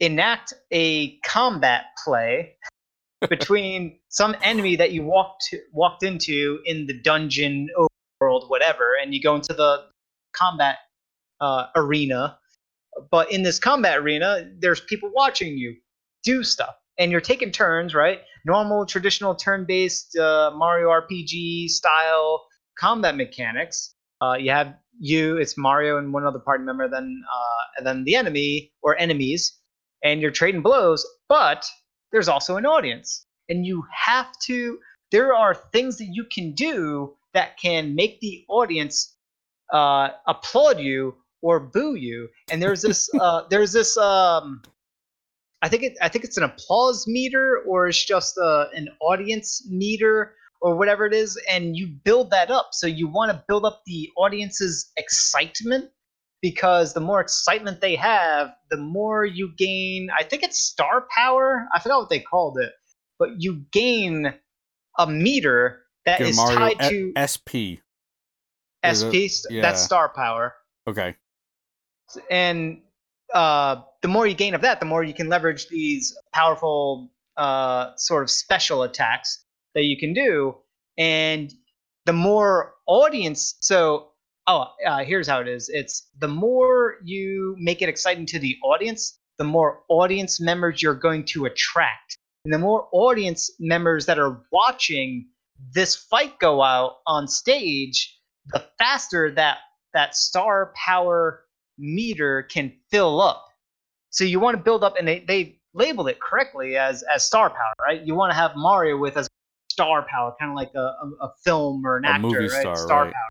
enact a combat play between some enemy that you walked walked into in the dungeon overworld whatever and you go into the combat uh, arena but in this combat arena there's people watching you do stuff and you're taking turns right normal traditional turn-based uh, mario rpg style combat mechanics uh, you have you it's mario and one other party member then uh, and then the enemy or enemies and you're trading blows but there's also an audience. And you have to there are things that you can do that can make the audience uh, applaud you or boo you. And there's this uh, there's this um, I think it I think it's an applause meter or it's just uh, an audience meter or whatever it is and you build that up so you want to build up the audience's excitement because the more excitement they have the more you gain I think it's star power I forgot what they called it but you gain a meter that Get is Mario tied to SP. SP yeah. that's star power Okay. and uh, the more you gain of that, the more you can leverage these powerful uh, sort of special attacks that you can do, and the more audience. So, oh, uh, here's how it is: it's the more you make it exciting to the audience, the more audience members you're going to attract, and the more audience members that are watching this fight go out on stage, the faster that that star power meter can fill up. So you want to build up, and they, they labeled it correctly as as star power, right? You want to have Mario with as star power, kind of like a, a, a film or an A actor, movie right? star, right. power.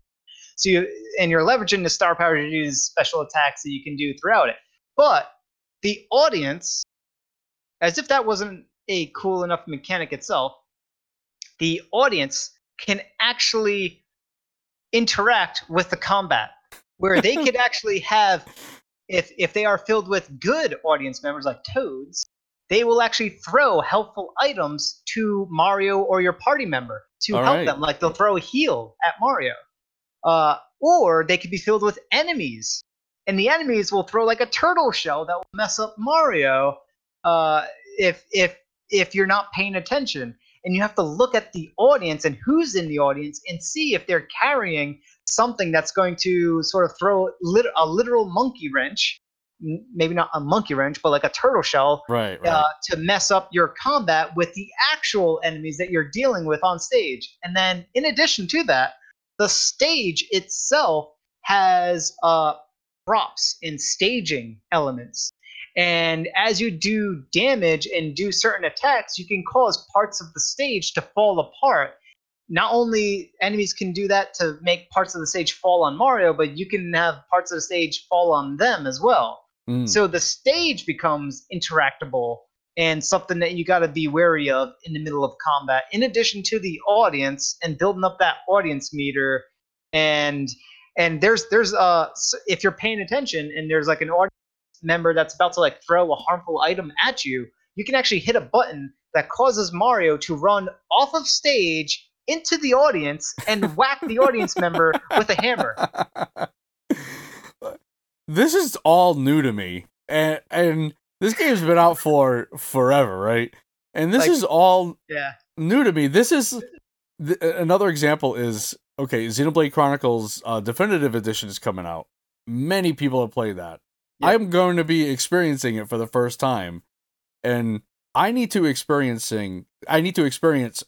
So you and you're leveraging the star power to use special attacks that you can do throughout it. But the audience, as if that wasn't a cool enough mechanic itself, the audience can actually interact with the combat where they could actually have if if they are filled with good audience members like toads they will actually throw helpful items to mario or your party member to All help right. them like they'll throw a heal at mario uh, or they could be filled with enemies and the enemies will throw like a turtle shell that will mess up mario uh, if if if you're not paying attention and you have to look at the audience and who's in the audience and see if they're carrying something that's going to sort of throw lit- a literal monkey wrench maybe not a monkey wrench but like a turtle shell Right. Right. uh, to mess up your combat with the actual enemies that you're dealing with on stage. And then, in addition to that, the stage itself has uh, props and staging elements. And as you do damage and do certain attacks, you can cause parts of the stage to fall apart. Not only enemies can do that to make parts of the stage fall on Mario, but you can have parts of the stage fall on them as well. Mm. So the stage becomes interactable and something that you got to be wary of in the middle of combat. In addition to the audience and building up that audience meter, and and there's there's uh if you're paying attention and there's like an audience member that's about to like throw a harmful item at you, you can actually hit a button that causes Mario to run off of stage into the audience and whack the audience member with a hammer. this is all new to me, and and this game's been out for forever, right? And this Like- is all Yeah. new to me. This is th- another example. Is okay. Xenoblade Chronicles uh, Definitive Edition is coming out. Many people have played that. I'm going to be experiencing it for the first time, and I need to experiencing. I need to experience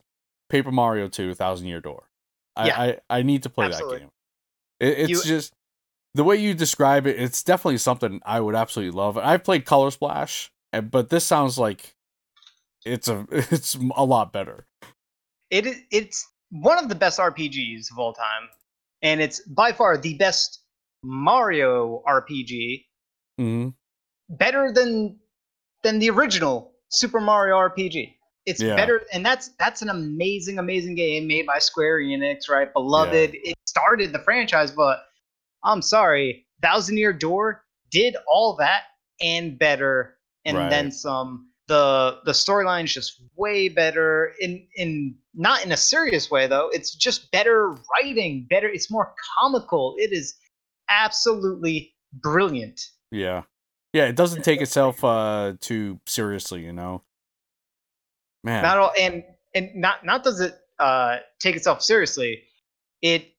Paper Mario 2: Thousand Year Door. I Yeah. I, I need to play Absolutely. that game. It, it's You- just the way you describe it. It's definitely something I would absolutely love. I've played Color Splash, but this sounds like it's a it's a lot better. it is it's one of the best RPGs of all time, and it's by far the best Mario RPG hmm better than than the original Super Mario RPG. It's Yeah. better, and that's that's an amazing, amazing game made by Square Enix, right? Beloved. It started the franchise, but I'm sorry, Thousand Year Door did all that and better, and Right. then some. The the storyline is just way better in in not in a serious way though. It's just better writing, better. It's more comical. It is absolutely brilliant. Yeah. Yeah, it doesn't take itself uh too seriously, you know. Man. not all and and not not does it uh take itself seriously it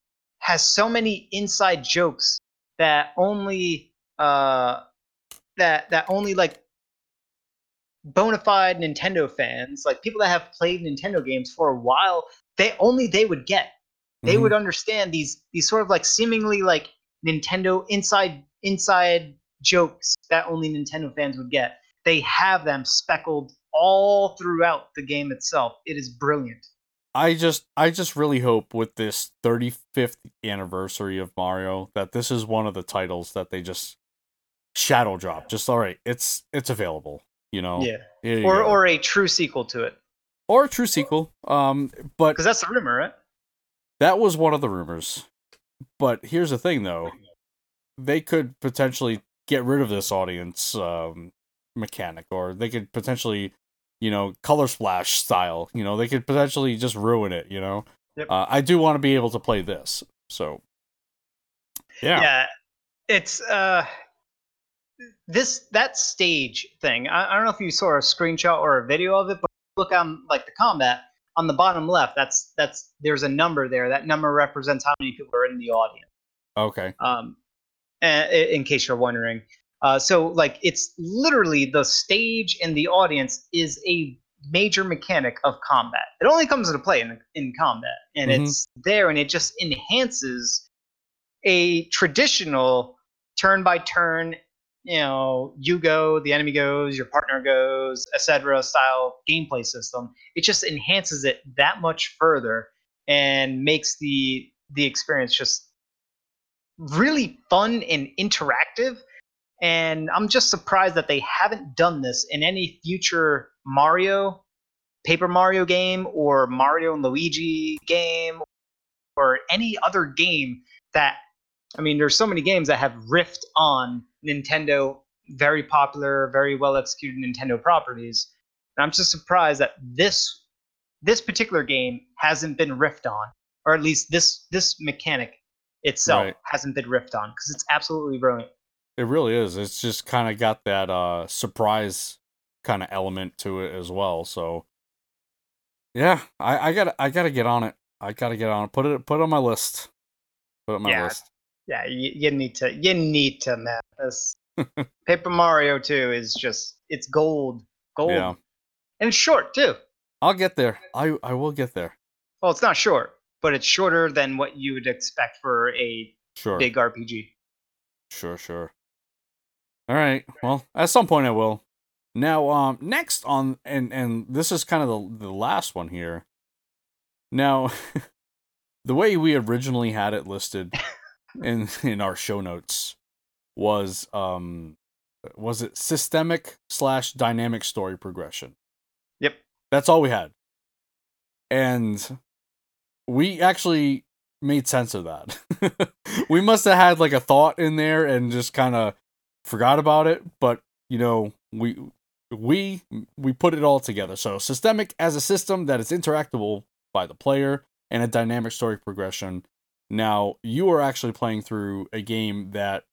has so many inside jokes that only uh that that only like bona fide nintendo fans like people that have played nintendo games for a while they only they would get they Mhm. would understand these these sort of like seemingly like nintendo inside inside jokes that only nintendo fans would get they have them speckled all throughout the game itself. It is brilliant. I just I just really hope with this 35th anniversary of Mario that this is one of the titles that they just shadow drop. Just all right, it's it's available, you know. Yeah. You Or go. or a true sequel to it. or a true sequel. Um but Because that's the rumor, right? that was one of the rumors. But here's the thing though. They could potentially get rid of this audience um mechanic or they could potentially you know color splash style you know they could potentially just ruin it you know Yep. uh, i do want to be able to play this so yeah, yeah, It's uh this that stage thing. I, I don't know if you saw a screenshot or a video of it, but look on like the combat on the bottom left. That's that's there's a number there. That number represents how many people are in the audience. okay um, in case you're wondering. Uh, so, like, it's literally the stage and the audience is a major mechanic of combat. It only comes into play in, in combat, and Mhm. it's there, and it just enhances a traditional turn by turn. You know, you go, the enemy goes, your partner goes, etc. style gameplay system. It just enhances it that much further and makes the the experience just really fun and interactive. And I'm just surprised that they haven't done this in any future Mario, Paper Mario game, or Mario and Luigi game, or any other game that. I mean, there's so many games that have riffed on Nintendo, very popular, very well executed Nintendo properties. And I'm just surprised that this this particular game hasn't been riffed on, or at least this this mechanic itself Right. hasn't been riffed on because it's absolutely brilliant. It really is it's just kind of got that uh surprise kind of element to it as well so yeah i i gotta i gotta get on it i gotta get on it put it put it on my list put it on my Yeah. list Yeah, you, you need to you need to man. This Paper Mario 2 is just it's gold, gold, yeah and it's short too. i'll get there i i will get there Well, it's not short, but it's shorter than what you would expect for a sure big RPG. Sure, sure. All right. Well, at some point I will. Now, um, next on and and this is kind of the the last one here. Now, the way we originally had it listed in in our show notes was um was it systemic slash dynamic story progression. Yep. That's all we had. And we actually made sense of that. we must have had like a thought in there and just kind of forgot about it, but you know, we we we put it all together. So systemic as a system that is interactable by the player and a dynamic story progression. Now, you are actually playing through a game that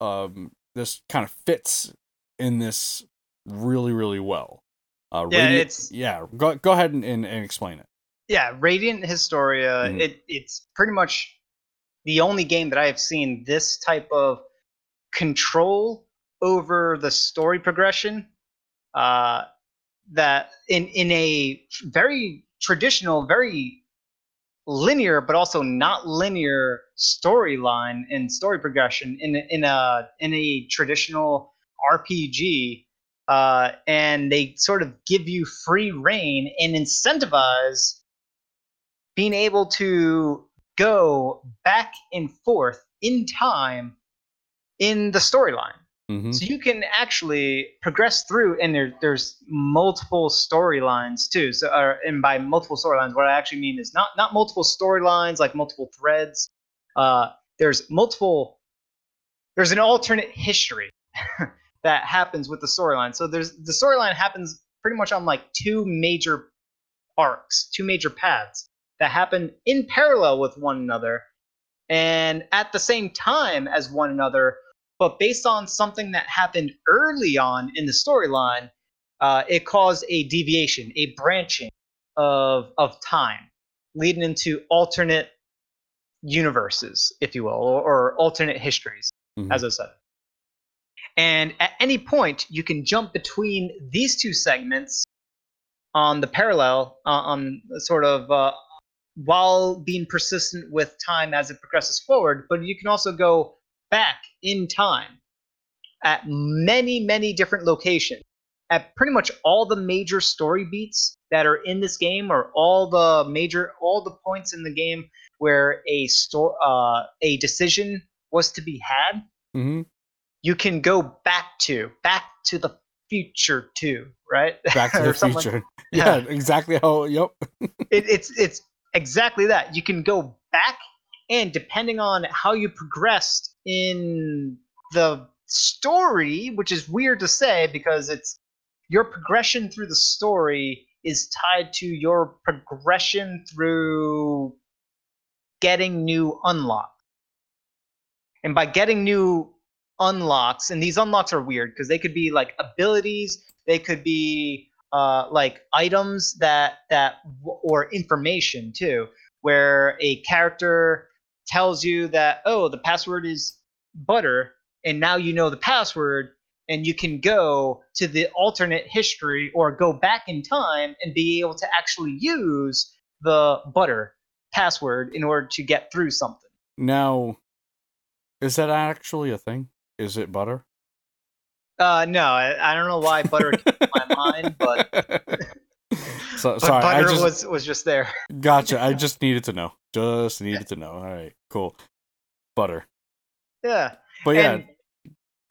um this kind of fits in this really really well. Uh Yeah, Radiant- it's- yeah, go go ahead and, and, and explain it. Yeah, Radiant Historia. Mhm. It it's pretty much the only game that I have seen this type of control over the story progression. Uh, that in in a very traditional, very linear, but also not linear storyline and story progression in in a in a traditional RPG. Uh, and they sort of give you free reign and incentivize being able to go back and forth in time in the storyline. hmm So you can actually progress through, and there, there's multiple storylines too. So, uh, and by multiple storylines, what I actually mean is not not multiple storylines like multiple threads. Uh, there's multiple. There's an alternate history that happens with the storyline. So there's the storyline happens pretty much on like two major arcs, two major paths that happen in parallel with one another, and at the same time as one another but based on something that happened early on in the storyline, uh, it caused a deviation, a branching of of time, leading into alternate universes, if you will, or, or alternate histories, Mhm. as I said. And at any point, you can jump between these two segments on the parallel, uh, on sort of uh, while being persistent with time as it progresses forward. But you can also go back in time at many, many different locations at pretty much all the major story beats that are in this game, or all the major, all the points in the game where a store, uh, a decision was to be had. mm-hmm. You can go back to, back to the future too, right? Back to the something like- future. yeah, exactly how. Yep. it, it's it's exactly that. You can go back, and depending on how you progressed in the story, which is weird to say because it's your progression through the story is tied to your progression through getting new unlocks. And by getting new unlocks, and these unlocks are weird because they could be like abilities, they could be uh, like items that that or information too, where a character tells you that oh the password is butter, and now you know the password, and you can go to the alternate history or go back in time and be able to actually use the butter password in order to get through something. Now, is that actually a thing? Is it butter? Uh, no, I, I don't know why butter came to my mind, but, so, but sorry, I butter just was was just there. gotcha. I just needed to know. Just needed to know. All right, cool. Butter. Yeah. But yeah, and,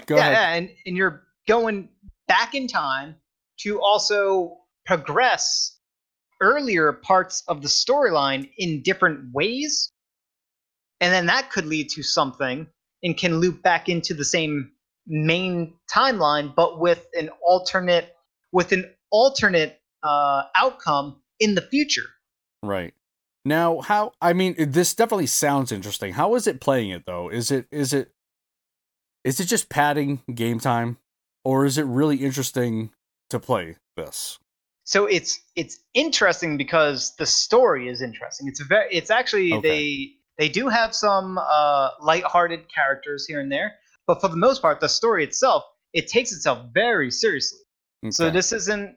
go yeah, ahead. yeah, and, and you're going back in time to also progress earlier parts of the storyline in different ways. And then that could lead to something and can loop back into the same main timeline, but with an alternate with an alternate uh, outcome in the future. Right. Now, how I mean this definitely sounds interesting. How is it playing it though? Is it is it is it just padding game time or is it really interesting to play this? so it's it's interesting because the story is interesting. It's very it's actually Okay. they they do have some uh lighthearted characters here and there, but for the most part the story itself it takes itself very seriously. So this isn't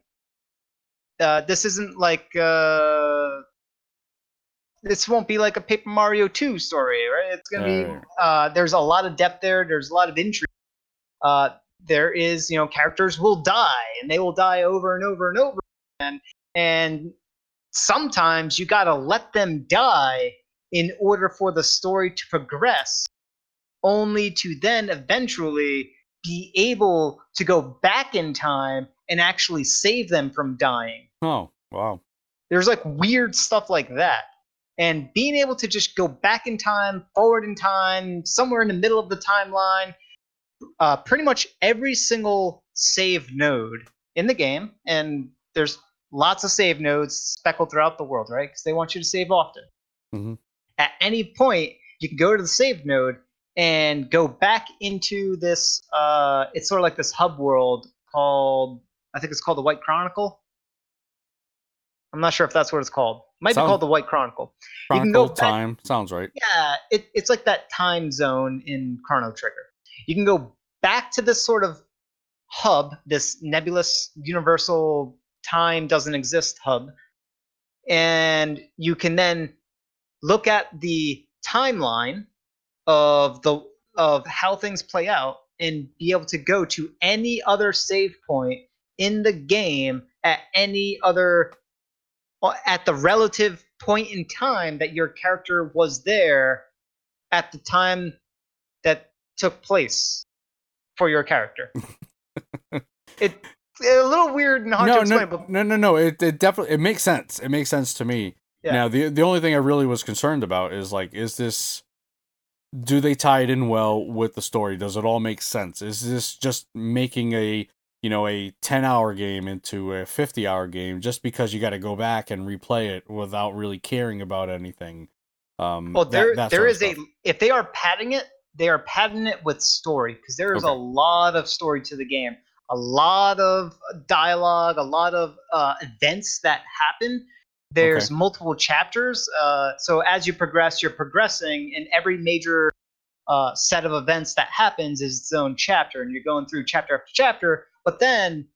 uh this isn't like uh this won't be like a Paper Mario 2 story, right? It's going to be Right. uh there's a lot of depth there, there's a lot of intrigue. Uh there is, you know, characters will die and they will die over and over and over again and sometimes you got to let them die in order for the story to progress only to then eventually be able to go back in time and actually save them from dying oh, wow. there's like weird stuff like that and being able to just go back in time forward in time somewhere in the middle of the timeline uh, pretty much every single save node in the game and there's lots of save nodes speckled throughout the world right because they want you to save often Mhm. at any point you can go to the save node and go back into this uh, it's sort of like this hub world called i think it's called the white chronicle i'm not sure if that's what it's called. It might Sound- be called the white chronicle. You can go Chronicle back- time. Sounds right. yeah it, it's like that time zone in chrono trigger. You can go back to this sort of hub this nebulous universal time doesn't exist hub and you can then look at the timeline of the of how things play out and be able to go to any other save point in the game at any other at the relative point in time that your character was there at the time that took place for your character. it a little weird and hard to explain, no, but no, no, no. It, it definitely it makes sense. It makes sense to me. Yeah. Now the the only thing I really was concerned about is like, is this do they tie it in well with the story? Does it all make sense? Is this just making a you know a 10 hour game into a 50 hour game just because you got to go back and replay it without really caring about anything um well, there that there sort a if they are padding it, they are padding it with story because there is a lot of story to the game, a lot of dialogue, a lot of uh, events that happen. There's multiple chapters, uh, so as you progress, you're progressing, and every major uh, set of events that happens is its own chapter, and you're going through chapter after chapter. But then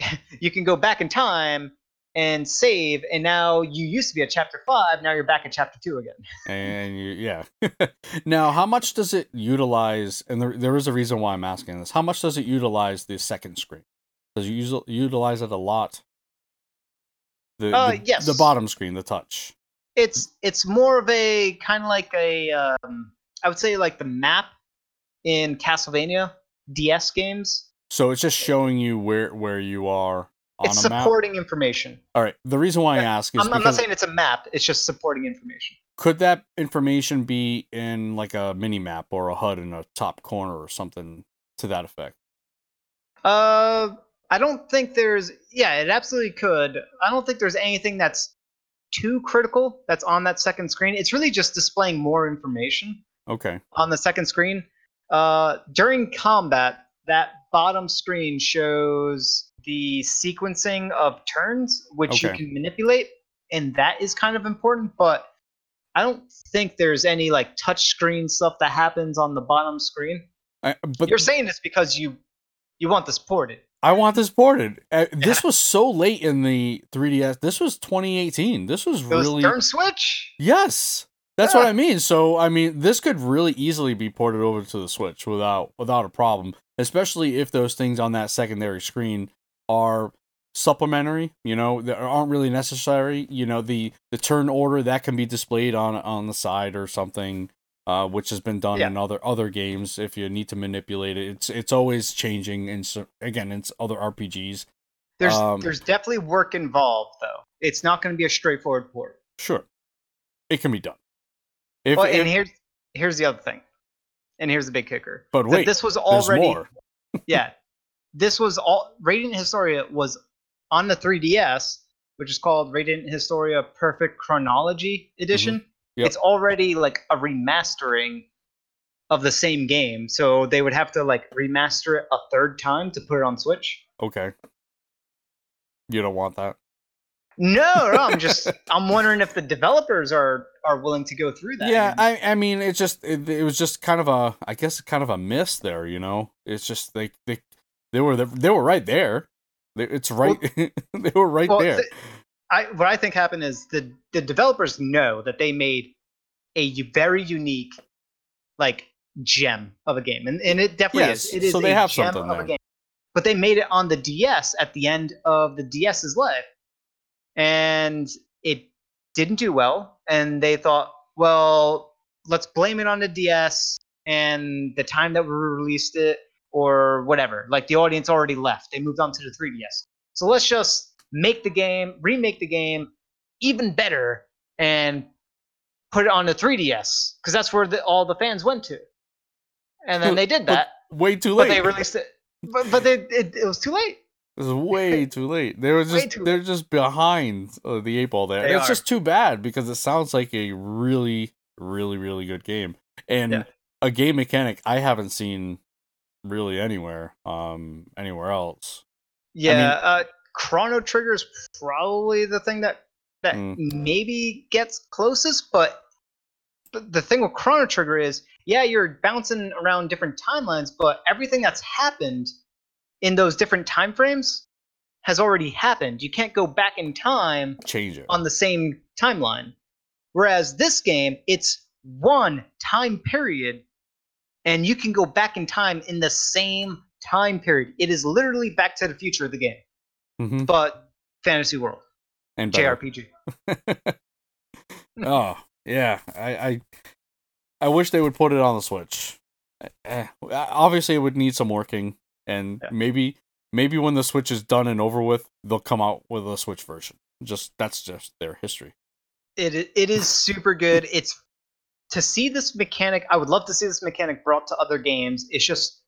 you can go back in time and save, and now you used to be at chapter five, now you're back at chapter two again. and you, yeah now how much does it utilize and there, there is a reason why i'm asking this how much does it utilize the second screen does it use, utilize it a lot the, Uh, the, yes. the bottom screen the touch it's it's more of a kind of like a um, I would say like the map in Castlevania DS games. So it's just showing you where where you are on it's a map supporting information. all right the reason why i ask is I'm, I'm not saying it's a map. It's just supporting information. could that information be in like a mini map or a hud in a top corner or something to that effect Uh, I don't think there's. Yeah, it absolutely could. I don't think there's anything that's too critical that's on that second screen. It's really just displaying more information. okay on the second screen. Uh, during combat, that bottom screen shows the sequencing of turns, which you can manipulate, and that is kind of important. But I don't think there's any like touch screen stuff that happens on the bottom screen. I, but You're saying this because you you want this ported. I want this ported. Uh, This was so late in the 3DS. This was 2018. This was really turn switch. yes. That's what I mean. So I mean, this could really easily be ported over to the Switch without without a problem. Especially if those things on that secondary screen are supplementary. You know, that aren't really necessary. You know, the the turn order that can be displayed on on the side or something. Uh, which has been done Yeah. in other other games. If you need to manipulate it, it's it's always changing. And so, again, it's other RPGs. There's Um, there's definitely work involved though. It's not going to be a straightforward port. Sure, it can be done. If, well, if- and here's here's the other thing, and here's the big kicker. but wait, this was already yeah, this was all Radiant Historia was on the 3DS, which is called Radiant Historia Perfect Chronology Edition. Mm-hmm. Yep. It's already like a remastering of the same game, so they would have to like remaster it a third time to put it on Switch. Okay, you don't want that. No, no, I'm just I'm wondering if the developers are are willing to go through that. Yeah, I I mean, it just it, it was just kind of a I guess kind of a miss there. You know, it's just they they they were they were right there. It's right. they were right Well, there. the- I what I think happened is the the developers know that they made a very unique like gem of a game, and and it definitely Yes, is. It is so they a have gem something of there. a game. But they made it on the DS at the end of the DS's life, and it didn't do well. And they thought, well, let's blame it on the DS and the time that we released it, or whatever. Like the audience already left; they moved on to the 3DS. So let's just make the game, remake the game even better, and put it on the 3DS because that's where the, all the fans went to. And then they did But that, Way too late. but they released it. But but they, it, it was too late. It was way too late. They were just they're just behind uh, the eight ball there. They And it's are. just too bad because it sounds like a really really really good game and Yeah. a game mechanic I haven't seen really anywhere um anywhere else. Yeah, uh, Chrono Trigger is probably the thing that that Mm. maybe gets closest, but but the thing with Chrono Trigger is, yeah, you're bouncing around different timelines, but everything that's happened in those different time frames has already happened. You can't go back in time Change it. on the same timeline. Whereas this game, it's one time period, and you can go back in time in the same time period. It is literally Back to the Future of the game, hmm but fantasy world, And better. JRPG. oh yeah, I, I I wish they would put it on the Switch. eh, obviously it would need some working, and Yeah. maybe maybe when the Switch is done and over with, they'll come out with a Switch version. Just that's just their history. It it is super good. It's to see this mechanic. I would love to see this mechanic brought to other games. It's just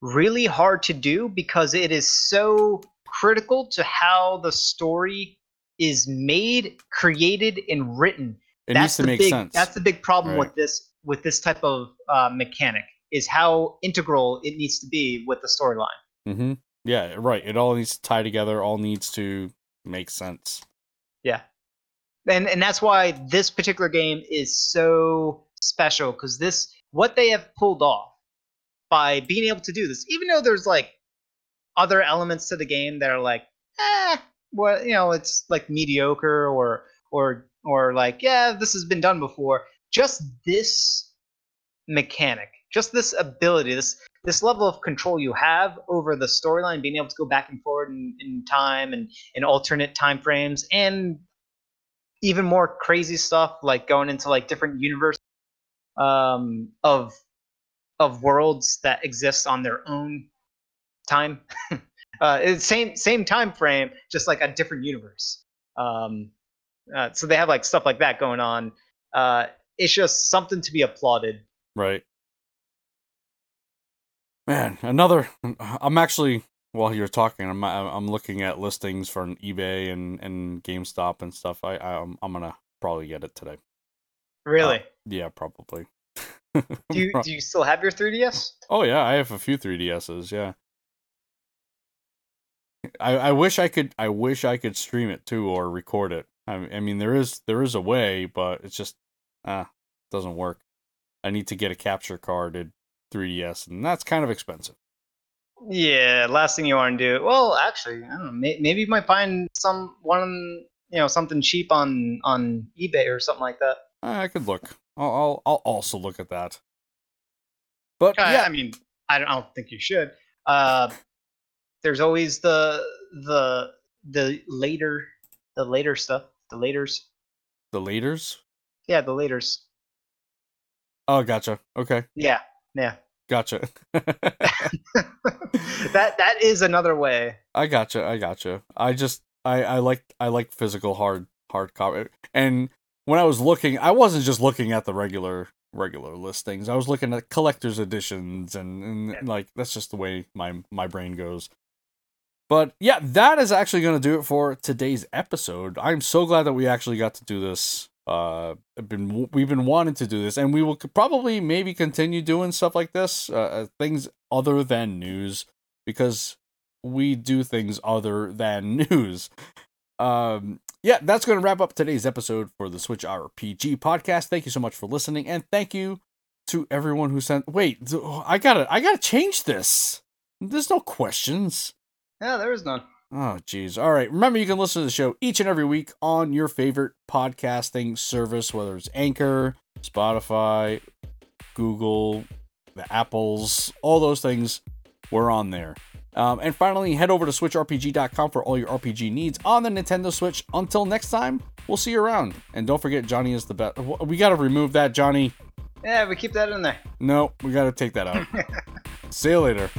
really hard to do because it is so critical to how the story is made, created, and written. It needs to the make big, sense. That's the big problem Right. with this with this type of uh, mechanic is how integral it needs to be with the storyline. Mm-hmm. Yeah, right. It all needs to tie together. All needs to make sense. Yeah. And and that's why this particular game is so special because this what they have pulled off by being able to do this, even though there's like other elements to the game that are like, eh, well, you know, it's like mediocre or or or like, yeah, this has been done before. Just this mechanic, just this ability, this this level of control you have over the storyline, being able to go back and forward in, in time and in alternate time frames, and even more crazy stuff like going into like different universes um, of of worlds that exist on their own time. uh, same same time frame, just like a different universe. Um, uh, so they have like stuff like that going on. Uh, it's just something to be applauded. Right. Man, another. I'm actually while you're talking, I'm I'm looking at listings for an eBay and and GameStop and stuff. I I'm I'm gonna probably get it today. Really? Yeah, probably. do you do you still have your 3ds? Oh yeah, I have a few 3DSs. Yeah. I I wish I could I wish I could stream it too or record it. I I mean there is there is a way, but it's just ah doesn't work. I need to get a capture card. carded 3DS, and that's kind of expensive. Yeah, last thing you want to do. Well, actually, I don't know. May, maybe you might find some one, you know, something cheap on on eBay or something like that. I could look. I'll I'll, I'll also look at that. But I, yeah, I mean, I don't, I don't think you should. Uh, there's always the the the later the later stuff. The laters. the laters. Yeah, the laters. Oh, gotcha. Okay, Yeah, yeah. gotcha. that that is another way. I gotcha. I gotcha. I just I I like I like physical hard hard copy. And when I was looking, I wasn't just looking at the regular regular listings. I was looking at collector's editions and, and Yeah. like that's just the way my my brain goes. But yeah, that is actually going to do it for today's episode. I'm so glad that we actually got to do this. Uh, been we've been wanting to do this, and we will probably maybe continue doing stuff like this, uh, uh, things other than news, because we do things other than news. Um, yeah, that's going to wrap up today's episode for the Switch RPG podcast. Thank you so much for listening, and thank you to everyone who sent. Wait, I gotta, I gotta change this. There's no questions. Yeah, there is none. Oh, geez. All right. Remember, you can listen to the show each and every week on your favorite podcasting service, whether it's Anchor, Spotify, Google, the Apples, all those things. We're on there. Um, and finally, head over to SwitchRPG.com for all your RPG needs on the Nintendo Switch. Until next time, we'll see you around. And don't forget, Johnny is the best. We got to remove that, Johnny. Yeah, we keep that in there. No, we got to take that out. see you later.